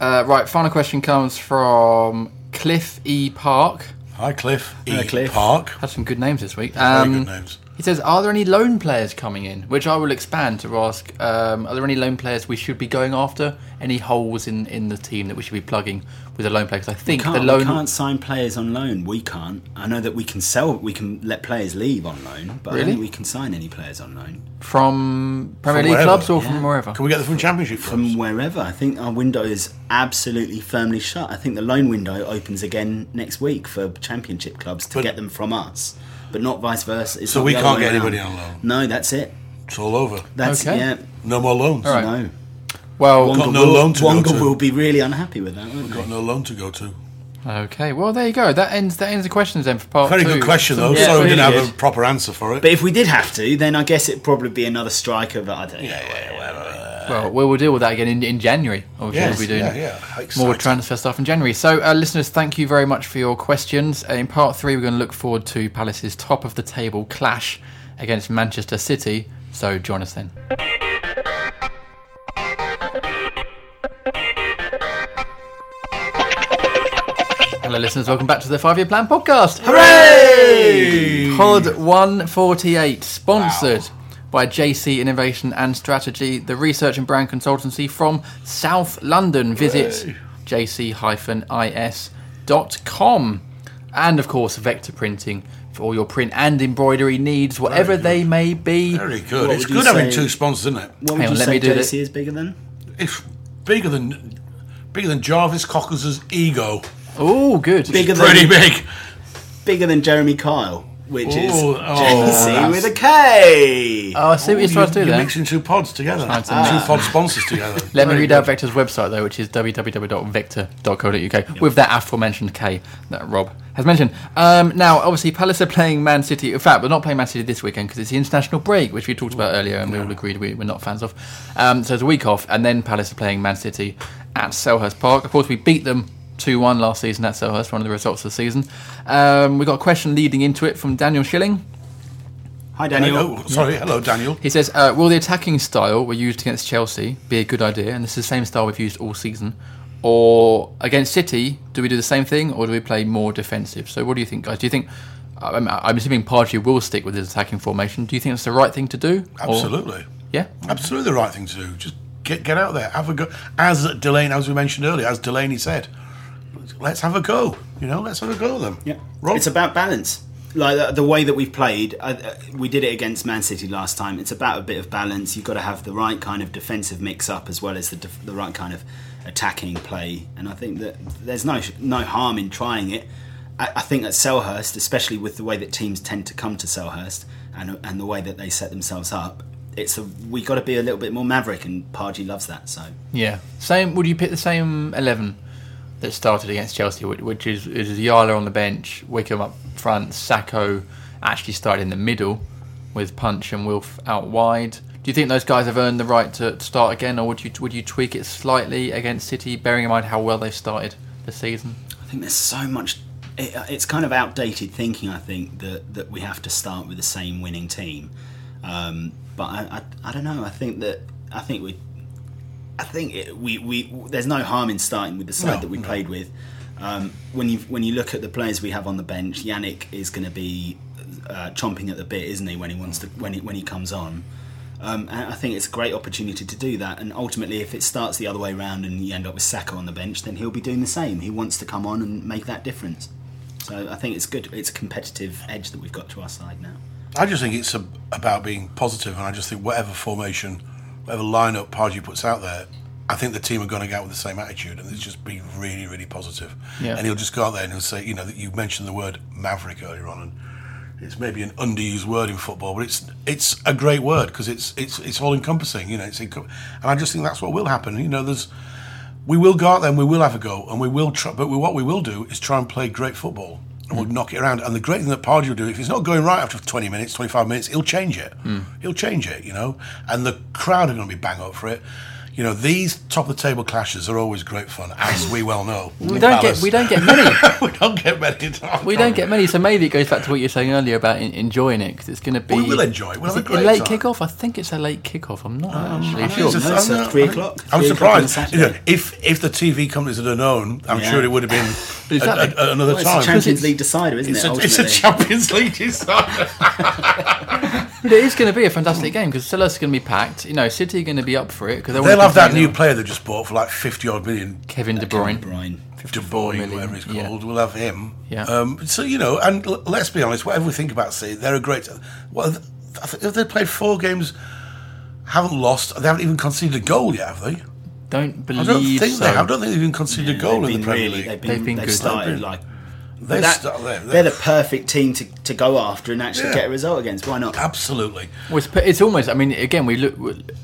uh, right. Final question comes from Cliff E Park. Hi, Cliff. Hello, E. Cliff. Park. Had some good names this week. Very Um, good names. He says, "Are there any loan players coming in?" Which I will expand to ask: um, Are there any loan players we should be going after? Any holes in, in the team that we should be plugging with a loan player? Because I think Can't, the we loan. can't sign players on loan. We can't. I know that we can sell. We can let players leave on loan, but I Really? don't think we can sign any players on loan from Premier From League wherever, clubs or yeah. from wherever. Can we get them from Championship clubs? from wherever. I think our window is absolutely firmly shut. I think the loan window opens again next week for Championship clubs to But- get them from us, but not vice versa. It's So we can't get anybody on loan? No, that's it. It's all over. That's Okay. yeah. No more loans. All right. No. Well, got no will, loan to go Wonga to. will be really unhappy with that, We've Got no loan to go to. okay. Well, there you go. That ends that ends the questions then for part Very two. good question, though. Yeah, Sorry we didn't have a proper answer for it. But if we did have to, then I guess it'd probably be another striker. But I don't know. Well, we will deal with that again in, in January. Obviously, Yes, we'll be doing yeah, yeah. more transfer stuff in January. So, uh, listeners, thank you very much for your questions. Uh, in part three, we're going to look forward to Palace's top of the table clash against Manchester City. So, join us then. Hello, listeners. Welcome back to the Five Year Plan podcast. Hooray! Pod 148, sponsored by JC Innovation and Strategy, the research and brand consultancy from South London. Visit jc-is.com. And of course, Vector Printing for all your print and embroidery needs, whatever they may be. Very good. What It's good having say- two sponsors, isn't it? What would Hang on, you let say me do JC is bigger than? It's bigger than bigger than Jarvis Cockers' ego. Oh, good. Bigger Pretty than big. bigger than Jeremy Kyle, which is Oh, oh, JC with a K. Oh, I see what you're trying to do You're there. mixing two pods together. Trying to two pod sponsors together. [laughs] Let me read good. out Vector's website though, which is www.vector.co.uk with that aforementioned K that Rob has mentioned. Um, now, obviously, Palace are playing Man City. In fact, we're not playing Man City this weekend because it's the international break, which we talked about earlier, and we all agreed we, we're not fans of. Um, so it's a week off, and then Palace are playing Man City at Selhurst Park. Of course, we beat them. 2 1 last season at Selhurst, one of the results of the season. Um, we got a question leading into it from Daniel Schilling. Hi, Daniel. Oh, sorry. Hello, Daniel. He says, uh, "Will the attacking style we used against Chelsea be a good idea? And this is the same style we've used all season. Or against City, do we do the same thing, or do we play more defensive? So, what do you think, guys? Do you think? I'm, I'm assuming Pardew will stick with his attacking formation. Do you think it's the right thing to do? Or- Absolutely. yeah. Absolutely the right thing to do. Just get get out there, have a go. As Delaney, as we mentioned earlier, as Delaney said, let's have a go. You know, let's have a go at them. Yeah, Rob? it's about balance. Like the, the way that we've played, uh, uh, we did it against Man City last time. It's about a bit of balance. You've got to have the right kind of defensive mix up as well as the def- the right kind of attacking play. And I think that there's no no harm in trying it. I, I think at Selhurst, especially with the way that teams tend to come to Selhurst and and the way that they set themselves up, it's a we got to be a little bit more maverick, and Pardew loves that. So Yeah. Same. Would you pick the same eleven that started against Chelsea, which, is is Yala on the bench, Wickham up front, Sako actually started in the middle with Punch and Wilf out wide. Do you think those guys have earned the right to, start again, or would you would you tweak it slightly against City, bearing in mind how well they've started the season? I think there's so much. It, it's kind of outdated thinking. I think that that we have to start with the same winning team. Um, but I, I, I don't know. I think that I think we, I think it, we, we there's no harm in starting with the side No, that we no. played with. Um, when you when you look at the players we have on the bench, Yannick is going to be uh, chomping at the bit, isn't he? When he wants to when he when he comes on. Um, and I think it's a great opportunity to do that. And ultimately, if it starts the other way round and you end up with Sako on the bench, then he'll be doing the same. He wants to come on and make that difference. So I think it's good. It's a competitive edge that we've got to our side now. I just think it's a, about being positive, and I just think whatever formation, whatever lineup Pardew puts out there, I think the team are going to go out with the same attitude, and it's just being really, really positive. Yeah. And he'll just go out there and he'll say, you know, that you mentioned the word maverick earlier on, and it's maybe an underused word in football, but it's it's a great word because it's it's it's all encompassing, you know. It's encom- and I just think that's what will happen. You know, there's we will go out there and we will have a go and we will try but we, what we will do is try and play great football and we'll knock it around. And the great thing that Pardew will do if it's not going right after 20 minutes 25 minutes he'll change it. Hmm. He'll change it you know? And the crowd are going to be bang up for it you know these top of the table clashes are always great fun as we well know We don't get we don't get many. [laughs] we don't get many We don't get many, so maybe it goes back to what you were saying earlier about en- enjoying it because it's going to be. We will enjoy it. We'll have a it great late time. kick-off? I think it's a late kick-off. I'm not um, actually I sure. think No, it's no, three o'clock. I'm Three o'clock surprised. You know, if if the TV companies had known, I'm Yeah. sure it would have been [laughs] Exactly. a- a- another Well, it's time. a Champions League decider, isn't It's it? a, it's a? Champions League decider. [laughs] But it is going to be a fantastic game because Selhurst is going to be packed. You know, City are going to be up for it because They'll have that new player they just bought for like 50 odd million. Kevin De Bruyne. Brian. De Bruyne, million, whatever he's yeah. called. We'll have him. Yeah. Um, so, you know, and l- let's be honest, whatever we think about City, they're a great. Well, th- I think- have they played four games, haven't lost, they haven't even conceded a goal yet, have they? Don't believe I believe don't think so. they have. I don't think they've even conceded a goal in the Premier really, League. they've been, They've been they've good. started They've been- like They're, That- st- they're, they're the perfect team to, to go after and actually Yeah. get a result against. Why not? absolutely. Well, it's, it's almost. I mean, again, we look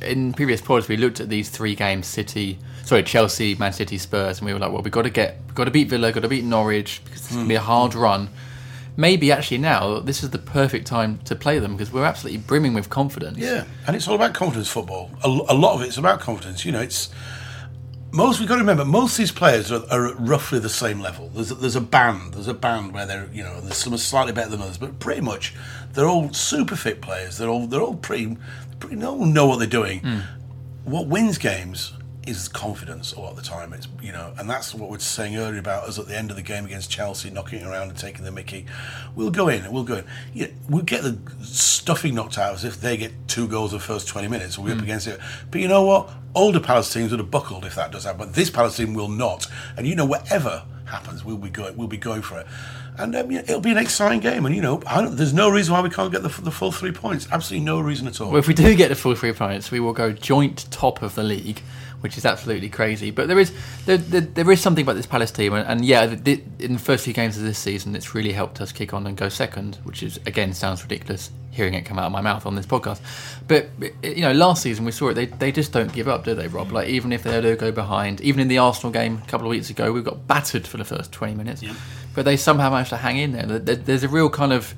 in previous pods. We looked at these three games: City, sorry, Chelsea, Man City, Spurs, and we were like, well, we've got to get, we've got to beat Villa, got to beat Norwich because it's going to be a hard hmm. run. Maybe actually now this is the perfect time to play them because we're absolutely brimming with confidence. Yeah, and it's all about confidence football. A, a lot of it's about confidence. You know, it's most we've got to remember most of these players are, are at roughly the same level. There's a, there's a band, there's a band where they're you know there's some are slightly better than others, but pretty much they're all super fit players. They're all they're all pretty, pretty no one know what they're doing. Hmm. What wins games is confidence a lot of the time. It's you know, and that's what we we're saying earlier about us at the end of the game against Chelsea, knocking it around and taking the Mickey. We'll go in, we'll go in. Yeah, we'll get the stuffing knocked out us if they get two goals in the first twenty minutes. We'll be up against it. But you know what? Older Palace teams would have buckled if that does happen. But this Palace team will not. And you know, whatever happens, we'll be going. We'll be going for it. And um, yeah, it'll be an exciting game. And you know, I don't, there's no reason why we can't get the, the full three points. Absolutely no reason at all. Well, if we do get the full three points, we will go joint top of the league, which is absolutely crazy. But there is there, there, there is something about this Palace team, and, and yeah, the, in the first few games of this season, it's really helped us kick on and go second, which is again sounds ridiculous hearing it come out of my mouth on this podcast. But you know, last season we saw it; they they just don't give up, do they, Rob? Like even if they do go behind, even in the Arsenal game a couple of weeks ago, we got battered for the first twenty minutes, but they somehow managed to hang in. There- There's a real kind of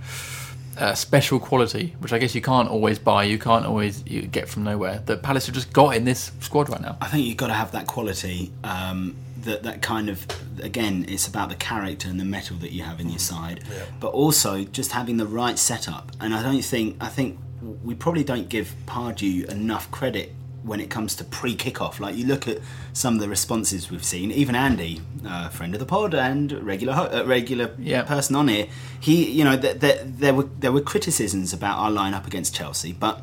uh, special quality, which I guess you can't always buy, you can't always you get from nowhere. That Palace have just got in this squad right now. I think you've got to have that quality. Um, that that kind of again, it's about the character and the metal that you have in your side, but also just having the right setup. And I don't think I think we probably don't give Pardew enough credit when it comes to pre-kickoff. Like you look at some of the responses we've seen, even Andy, uh, friend of the pod and regular ho- uh, regular person on here, he you know th- th- there were there were criticisms about our lineup against Chelsea, but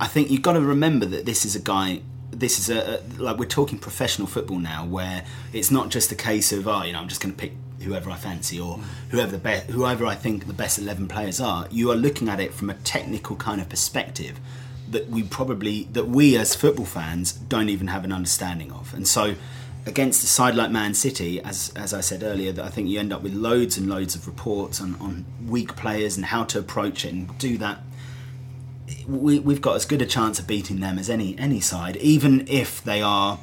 I think you've got to remember that this is a guy. This is a, a like we're talking professional football now, where it's not just a case of oh, you know, I'm just going to pick whoever I fancy or whoever the best, whoever I think the best eleven players are. You are looking at it from a technical kind of perspective that we probably that we as football fans don't even have an understanding of, and so. Against a side like Man City, as as I said earlier, that I think you end up with loads and loads of reports on, on weak players and how to approach it and do that we, we've got as good a chance of beating them as any any side, even if they are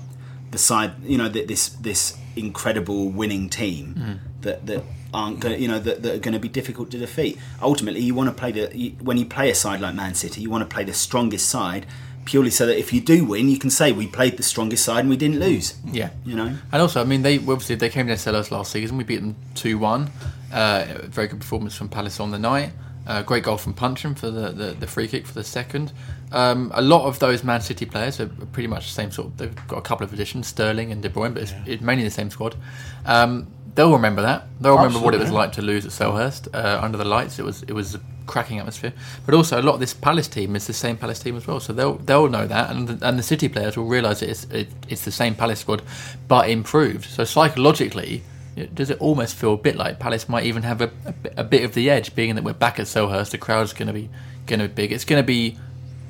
the side, you know, th- this this incredible winning team mm. That that aren't go, you know that, that are going to be difficult to defeat. Ultimately, you want to play the you, when you play a side like Man City, you want to play the strongest side purely so that if you do win, you can say we played the strongest side and we didn't lose. Yeah, You know? And also, I mean, they obviously they came down to Selhurst last season. We beat them two one. Uh, very good performance from Palace on the night. Uh, great goal from Puncheon for the, the, the free kick for the second. Um, a lot of those Man City players are pretty much the same sort. Of, they've got a couple of additions, Sterling and De Bruyne, but it's, it's mainly the same squad. Um, they'll remember that. They'll remember what it was like to lose at Selhurst uh, under the lights. It was it was a cracking atmosphere. But also, a lot of this Palace team is the same Palace team as well. So they'll they'll know that, and the, and the City players will realise it's it, it's the same Palace squad, but improved. So psychologically. it- Does it almost feel a bit like Palace might even have a, a, bit- a bit of the edge, being that we're back at Selhurst, the crowd's going to be going to be big. It's going to be,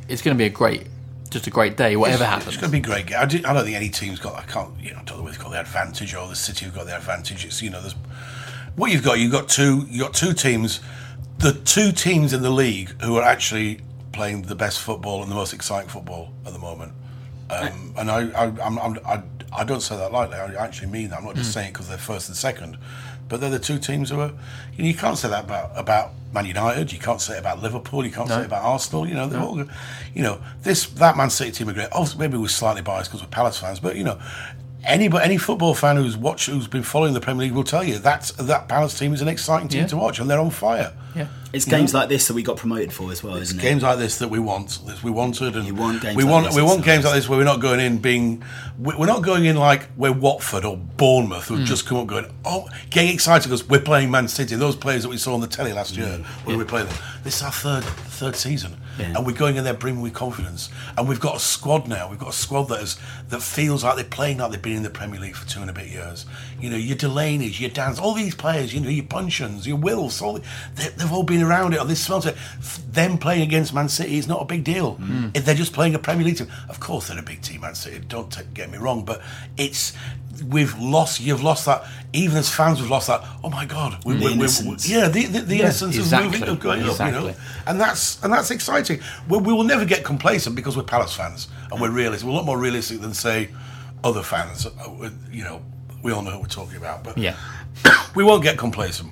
it's going to be a great, just a great day, whatever it's, happens. It's going to be great. I, do, I don't think any team's got. I can't. You know, I don't know whether got the advantage or the City have got the advantage. It's you know, there's what you've got. You've got two. You got two teams. The two teams in the league who are actually playing the best football and the most exciting football at the moment. Um, and I, I, I'm, I'm, I, I don't say that lightly. I actually mean that. I'm not just saying it because they're first and second, but they're the two teams who are. You, know, you can't say that about about Man United. You can't say it about Liverpool. You can't say it about Arsenal. You know, they're all. You know, this that Man City team are great. Oh, maybe we're slightly biased because we're Palace fans, but you know. Any, any football fan who's watched, who's been following the Premier League will tell you that that Palace team is an exciting team Yeah. to watch, and they're on fire. yeah. It's games like this that we got promoted for as well, isn't it? games like this that we want, that we wanted, and You want games we like want this, we it's want games just- like this where we're not going in being we- we're not going in like we're Watford or Bournemouth Hmm. who've just come up going oh getting excited because we're playing Man City. Those players that we saw on the telly last year when we played them. This is our third third season, Yeah. and we're going in there brimming with confidence. And we've got a squad now. We've got a squad that is that feels like they're playing like they've been in the Premier League for two and a bit years. You know, your Delaney's, your Dann's, all these players. You know, your Puncheons, your Wills, all the, they, they've all been around it or this smells it. Them playing against Man City is not a big deal. Mm. If they're just playing a Premier League team, of course they're a big team, Man City. Don't t- get me wrong, but it's we've lost. You've lost that. Even as fans, we've lost that. Oh my God, we, The we- we- yeah, the, the, the innocence exactly, of moving, of going up, you know, exactly. and that's and that's exciting. We, we will never get complacent because we're Palace fans and we're realistic. We're a lot more realistic than say other fans. Uh, You know, we all know who we're talking about, but Yeah. [coughs] we won't get complacent.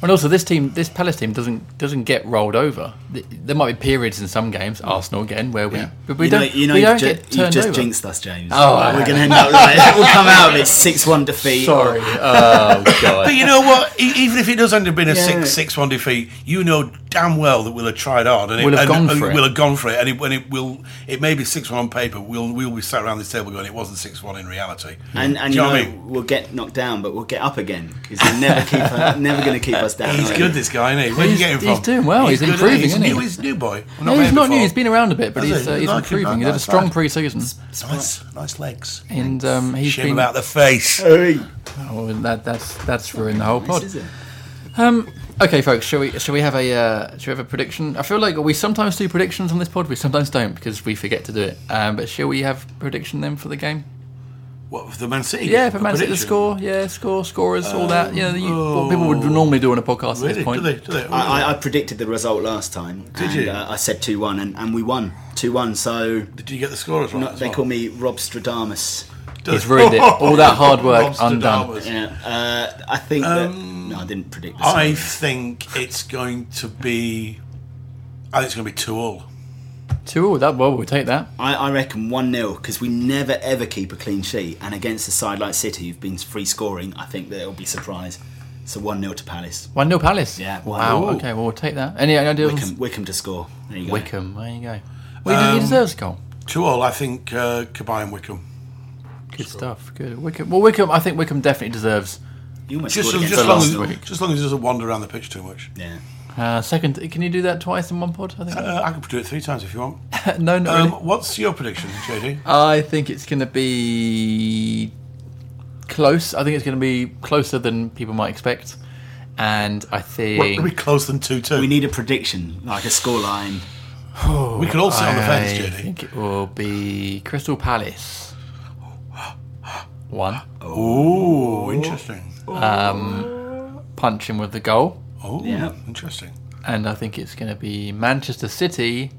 And also, this team, this Palace team, doesn't doesn't get rolled over. There might be periods in some games, Arsenal again, where we Yeah. but we you know, don't you know we you've, don't ju- get you've turned just over. jinxed us, James. Oh, we're going to end up like we'll come out of it [laughs] six-one defeat. Sorry. [laughs] Oh god. But you know what? Even if it does end up being a Yeah. six six one defeat, you know damn well that we'll have tried hard and We'll have and, gone and for it. We'll have gone for it, and it, when it will, it may be six one on paper. We'll we'll be sat around this table going, it wasn't six one in reality. And, and you you know know, I mean? we'll get knocked down, but we'll get up again because he's never keep [laughs] never going to keep us down. He's good, this guy, isn't he? Where did you He's- get him from? he's doing well. He's good, improving, He's isn't he? new, he's a new boy. We've No, met he's not before. new. He's been around a bit, but Has he's, uh, he's Like him, improving. He did a strong pre-season, Nice, nice legs. and um, he's Shame been. about the face. Oh, that that's that's ruined the whole pod. This is it. Um, okay, folks, shall we shall we have a uh, shall we have a prediction? I feel like we sometimes do predictions on this pod, we sometimes don't because we forget to do it. Um, but shall we have prediction then for the game? What for the Man City? Yeah, game? for A Man City, the prediction? score, yeah, score, scorers, all that. You know, the, what people would normally do on a podcast at this point. Do they? Do they? I, I, I predicted the result last time. Did and, you? Uh, I said two one, and, and we won two one. So Did you get the scorers right? not, as they well? call me Rob Stradamus. He's ruined it. All that hard work undone. Yeah, uh, I think that. No, I didn't predict this. I think it's going to be. I think it's going to be two all. Two all. That well, we'll take that. I, I reckon 1 0 because we never ever keep a clean sheet. And against a side like City who've been free scoring, I think that it'll be surprise. So 1 0 to Palace. One 0 Palace. Yeah, Wow. one- Okay. Well, we'll take that. Any ideas? Wickham, Wickham to score. There you go. Wickham. There you go. Well, he- he deserves a goal. Two all. I think uh, Cabaye and Wickham. Good stuff. Good. Wickham. Well, Wickham. I think Wickham definitely deserves. You almost Just, scored just, against as long Arsenal. as, just long as he doesn't wander around the pitch too much. Yeah. Uh, second. Can you do that twice in one pod? I think. Uh, I could do it three times if you want. [laughs] no, no. Um, really. what's your prediction, JD? I think it's going to be close. I think it's going to be closer than people might expect, and I think Are we close than two two? We need a prediction, like a scoreline. we could all sit on the I fence, JD. I think it will be Crystal Palace. [gasps] One. Ooh, interesting. Um, punch him with the goal. Oh, Yeah. interesting. And I think it's going to be Manchester City.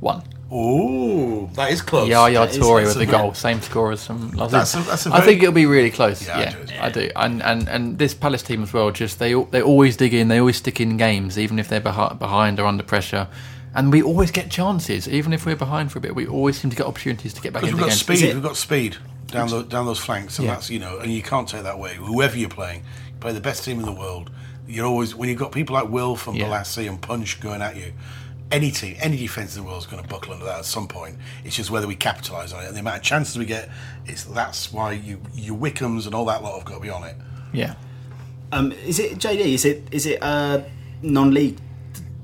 One. Ooh, that is close. Yaya That is- Toure that's with the goal, same score as from last That's season. a- that's a I very- think it'll be really close. Yeah, I Yeah, do. I do. And, and and this Palace team as well. Just they al- they always dig in. They always stick in games, even if they're behi- behind or under pressure. And we always get chances, even if we're behind for a bit. We always seem to get opportunities to get back Because into we've got games. speed. it- We've got speed down those down those flanks, and Yeah. that's you know, and you can't take that away. Whoever you're playing, you play the best team in the world. You're always when you've got people like Wilfried Yeah. Bolasie and Punch going at you. Any team, any defense in the world is going to buckle under that at some point. It's just whether we capitalise on it and the amount of chances we get. It's that's why you your Wickhams and all that lot have got to be on it. Yeah. Um, is it JD? Is it is it uh, non-league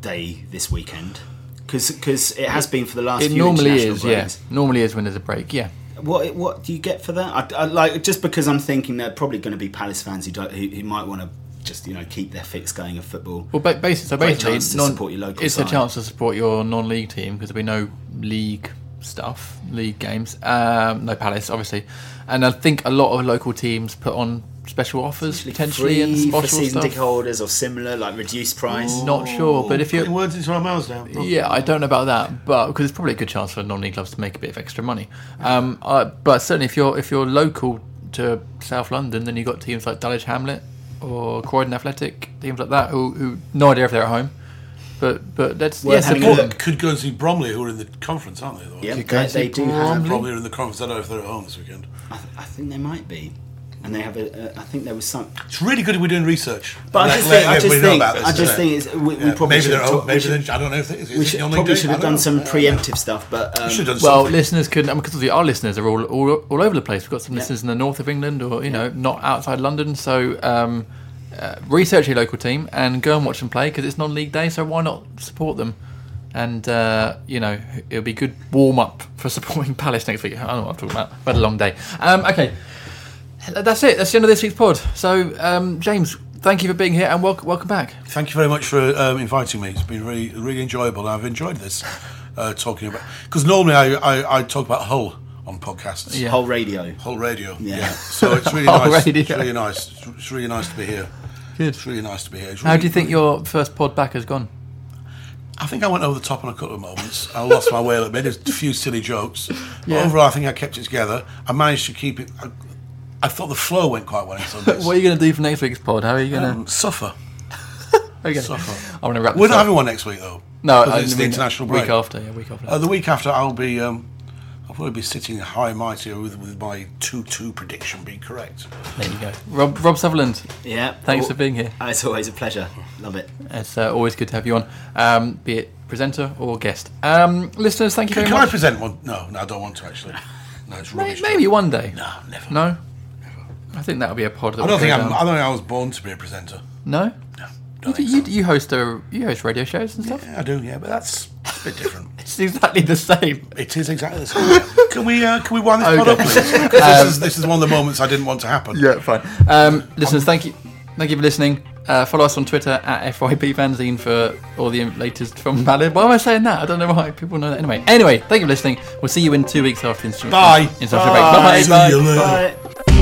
day this weekend? Because it has been for the last. It few normally international is, yeah. Normally is when there's a break, yeah. What what do you get for that? I, I, like just because I'm thinking they're probably going to be Palace fans who don't, who, who might want to just you know keep their fix going of football. Well, basically, so basically, to non- support your local it's side. a chance to support your non-league team because there'll be no league stuff, league games, um, no Palace, obviously, and I think a lot of local teams put on special offers potentially and for special season stuff. ticket holders or similar, like reduced price. Not sure, but if you Putting words into our mouths now. yeah, I don't know about that, but because it's probably a good chance for non-league clubs to make a bit of extra money. Um, uh, but certainly, if you're if you're local to South London, then you've got teams like Dulwich Hamlet or Croydon Athletic, teams like that who, who no idea if they're at home, but but let's Worth yes, having a support look. Could go and see Bromley, who are in the conference, aren't they? though? Yeah, You they, they do have. Bromley? Bromley are in the conference. I don't know if they're at home this weekend. I, th- I think they might be, and they have a. Uh, think there was some. It's really good if we're doing research. But I just think. I just think. this, I just isn't think it's, we, we Yeah, probably maybe should. they're have home. talked- Maybe we should, they're, I don't know if they, is we should, probably should have done know. some Yeah. preemptive stuff, but um, We should have done Well, something. listeners could, because obviously our listeners are all, all all over the place. We've got some listeners in the north of England, or you know, not outside London. So um, uh, research your local team and go and watch them play because it's non-league day. So why not support them? And uh, you know, it'll be good warm up for [laughs] supporting Palace next week. I don't know what I'm talking about. We've had a long day. Um, okay, that's it. That's the end of this week's pod. So um, James, thank you for being here and welcome, welcome back. Thank you very much for um, inviting me. It's been really, really enjoyable. I've enjoyed this uh, talking about because normally I, I, I talk about Hull on podcasts, Yeah. Whole radio. Hull Radio. Yeah. Yeah. So it's really [laughs] Hull nice. Radio. It's really nice. It's, it's really nice to be here. Good. It's really nice to be here. It's How do you think really- your first pod back has gone? I think I went over the top on a couple of moments. I lost my way a little bit. There's a few silly jokes. But Yeah. overall, I think I kept it together. I managed to keep it. I, I thought the flow went quite well in some bits. [laughs] What are you going to do for next week's pod? How are you going to? Um, suffer. [laughs] okay. suffer. I want to wrap. We're not having one next week though. No, I it's the mean, international break. week after. Yeah, week after. Uh, the week after, I'll be. Um, I'll probably be sitting high and mighty with, with my two-two prediction being correct. there you go. Rob, Rob Sutherland. Yeah. Thanks Oh, for being here. It's always a pleasure. Love it. It's uh, always good to have you on, um, be it presenter or guest. Um, listeners, thank you Can, very can I present one? No, no, I don't want to actually. No, it's May- rubbish. Maybe one day. No, never. No. I think that'll be a pod. That I don't think I'm. I don't think I was born to be a presenter. No. No, don't You, think you, so. you host a you host radio shows and stuff. Yeah, I do. Yeah, but that's a bit different. [laughs] It's exactly the same. It is exactly the same. can we uh, can we wind this pod up, Okay. please? 'Cause this, is, this is one of the moments I didn't want to happen. Yeah, fine. Um, listeners, thank you, thank you for listening. Uh, follow us on Twitter at FYP Fanzine for all the latest from Ballad. Why am I saying that? I don't know why. People know that anyway. Anyway, thank you for listening. We'll see you in two weeks after the instrument. Bye. International break. Bye. See Bye. you later. Bye.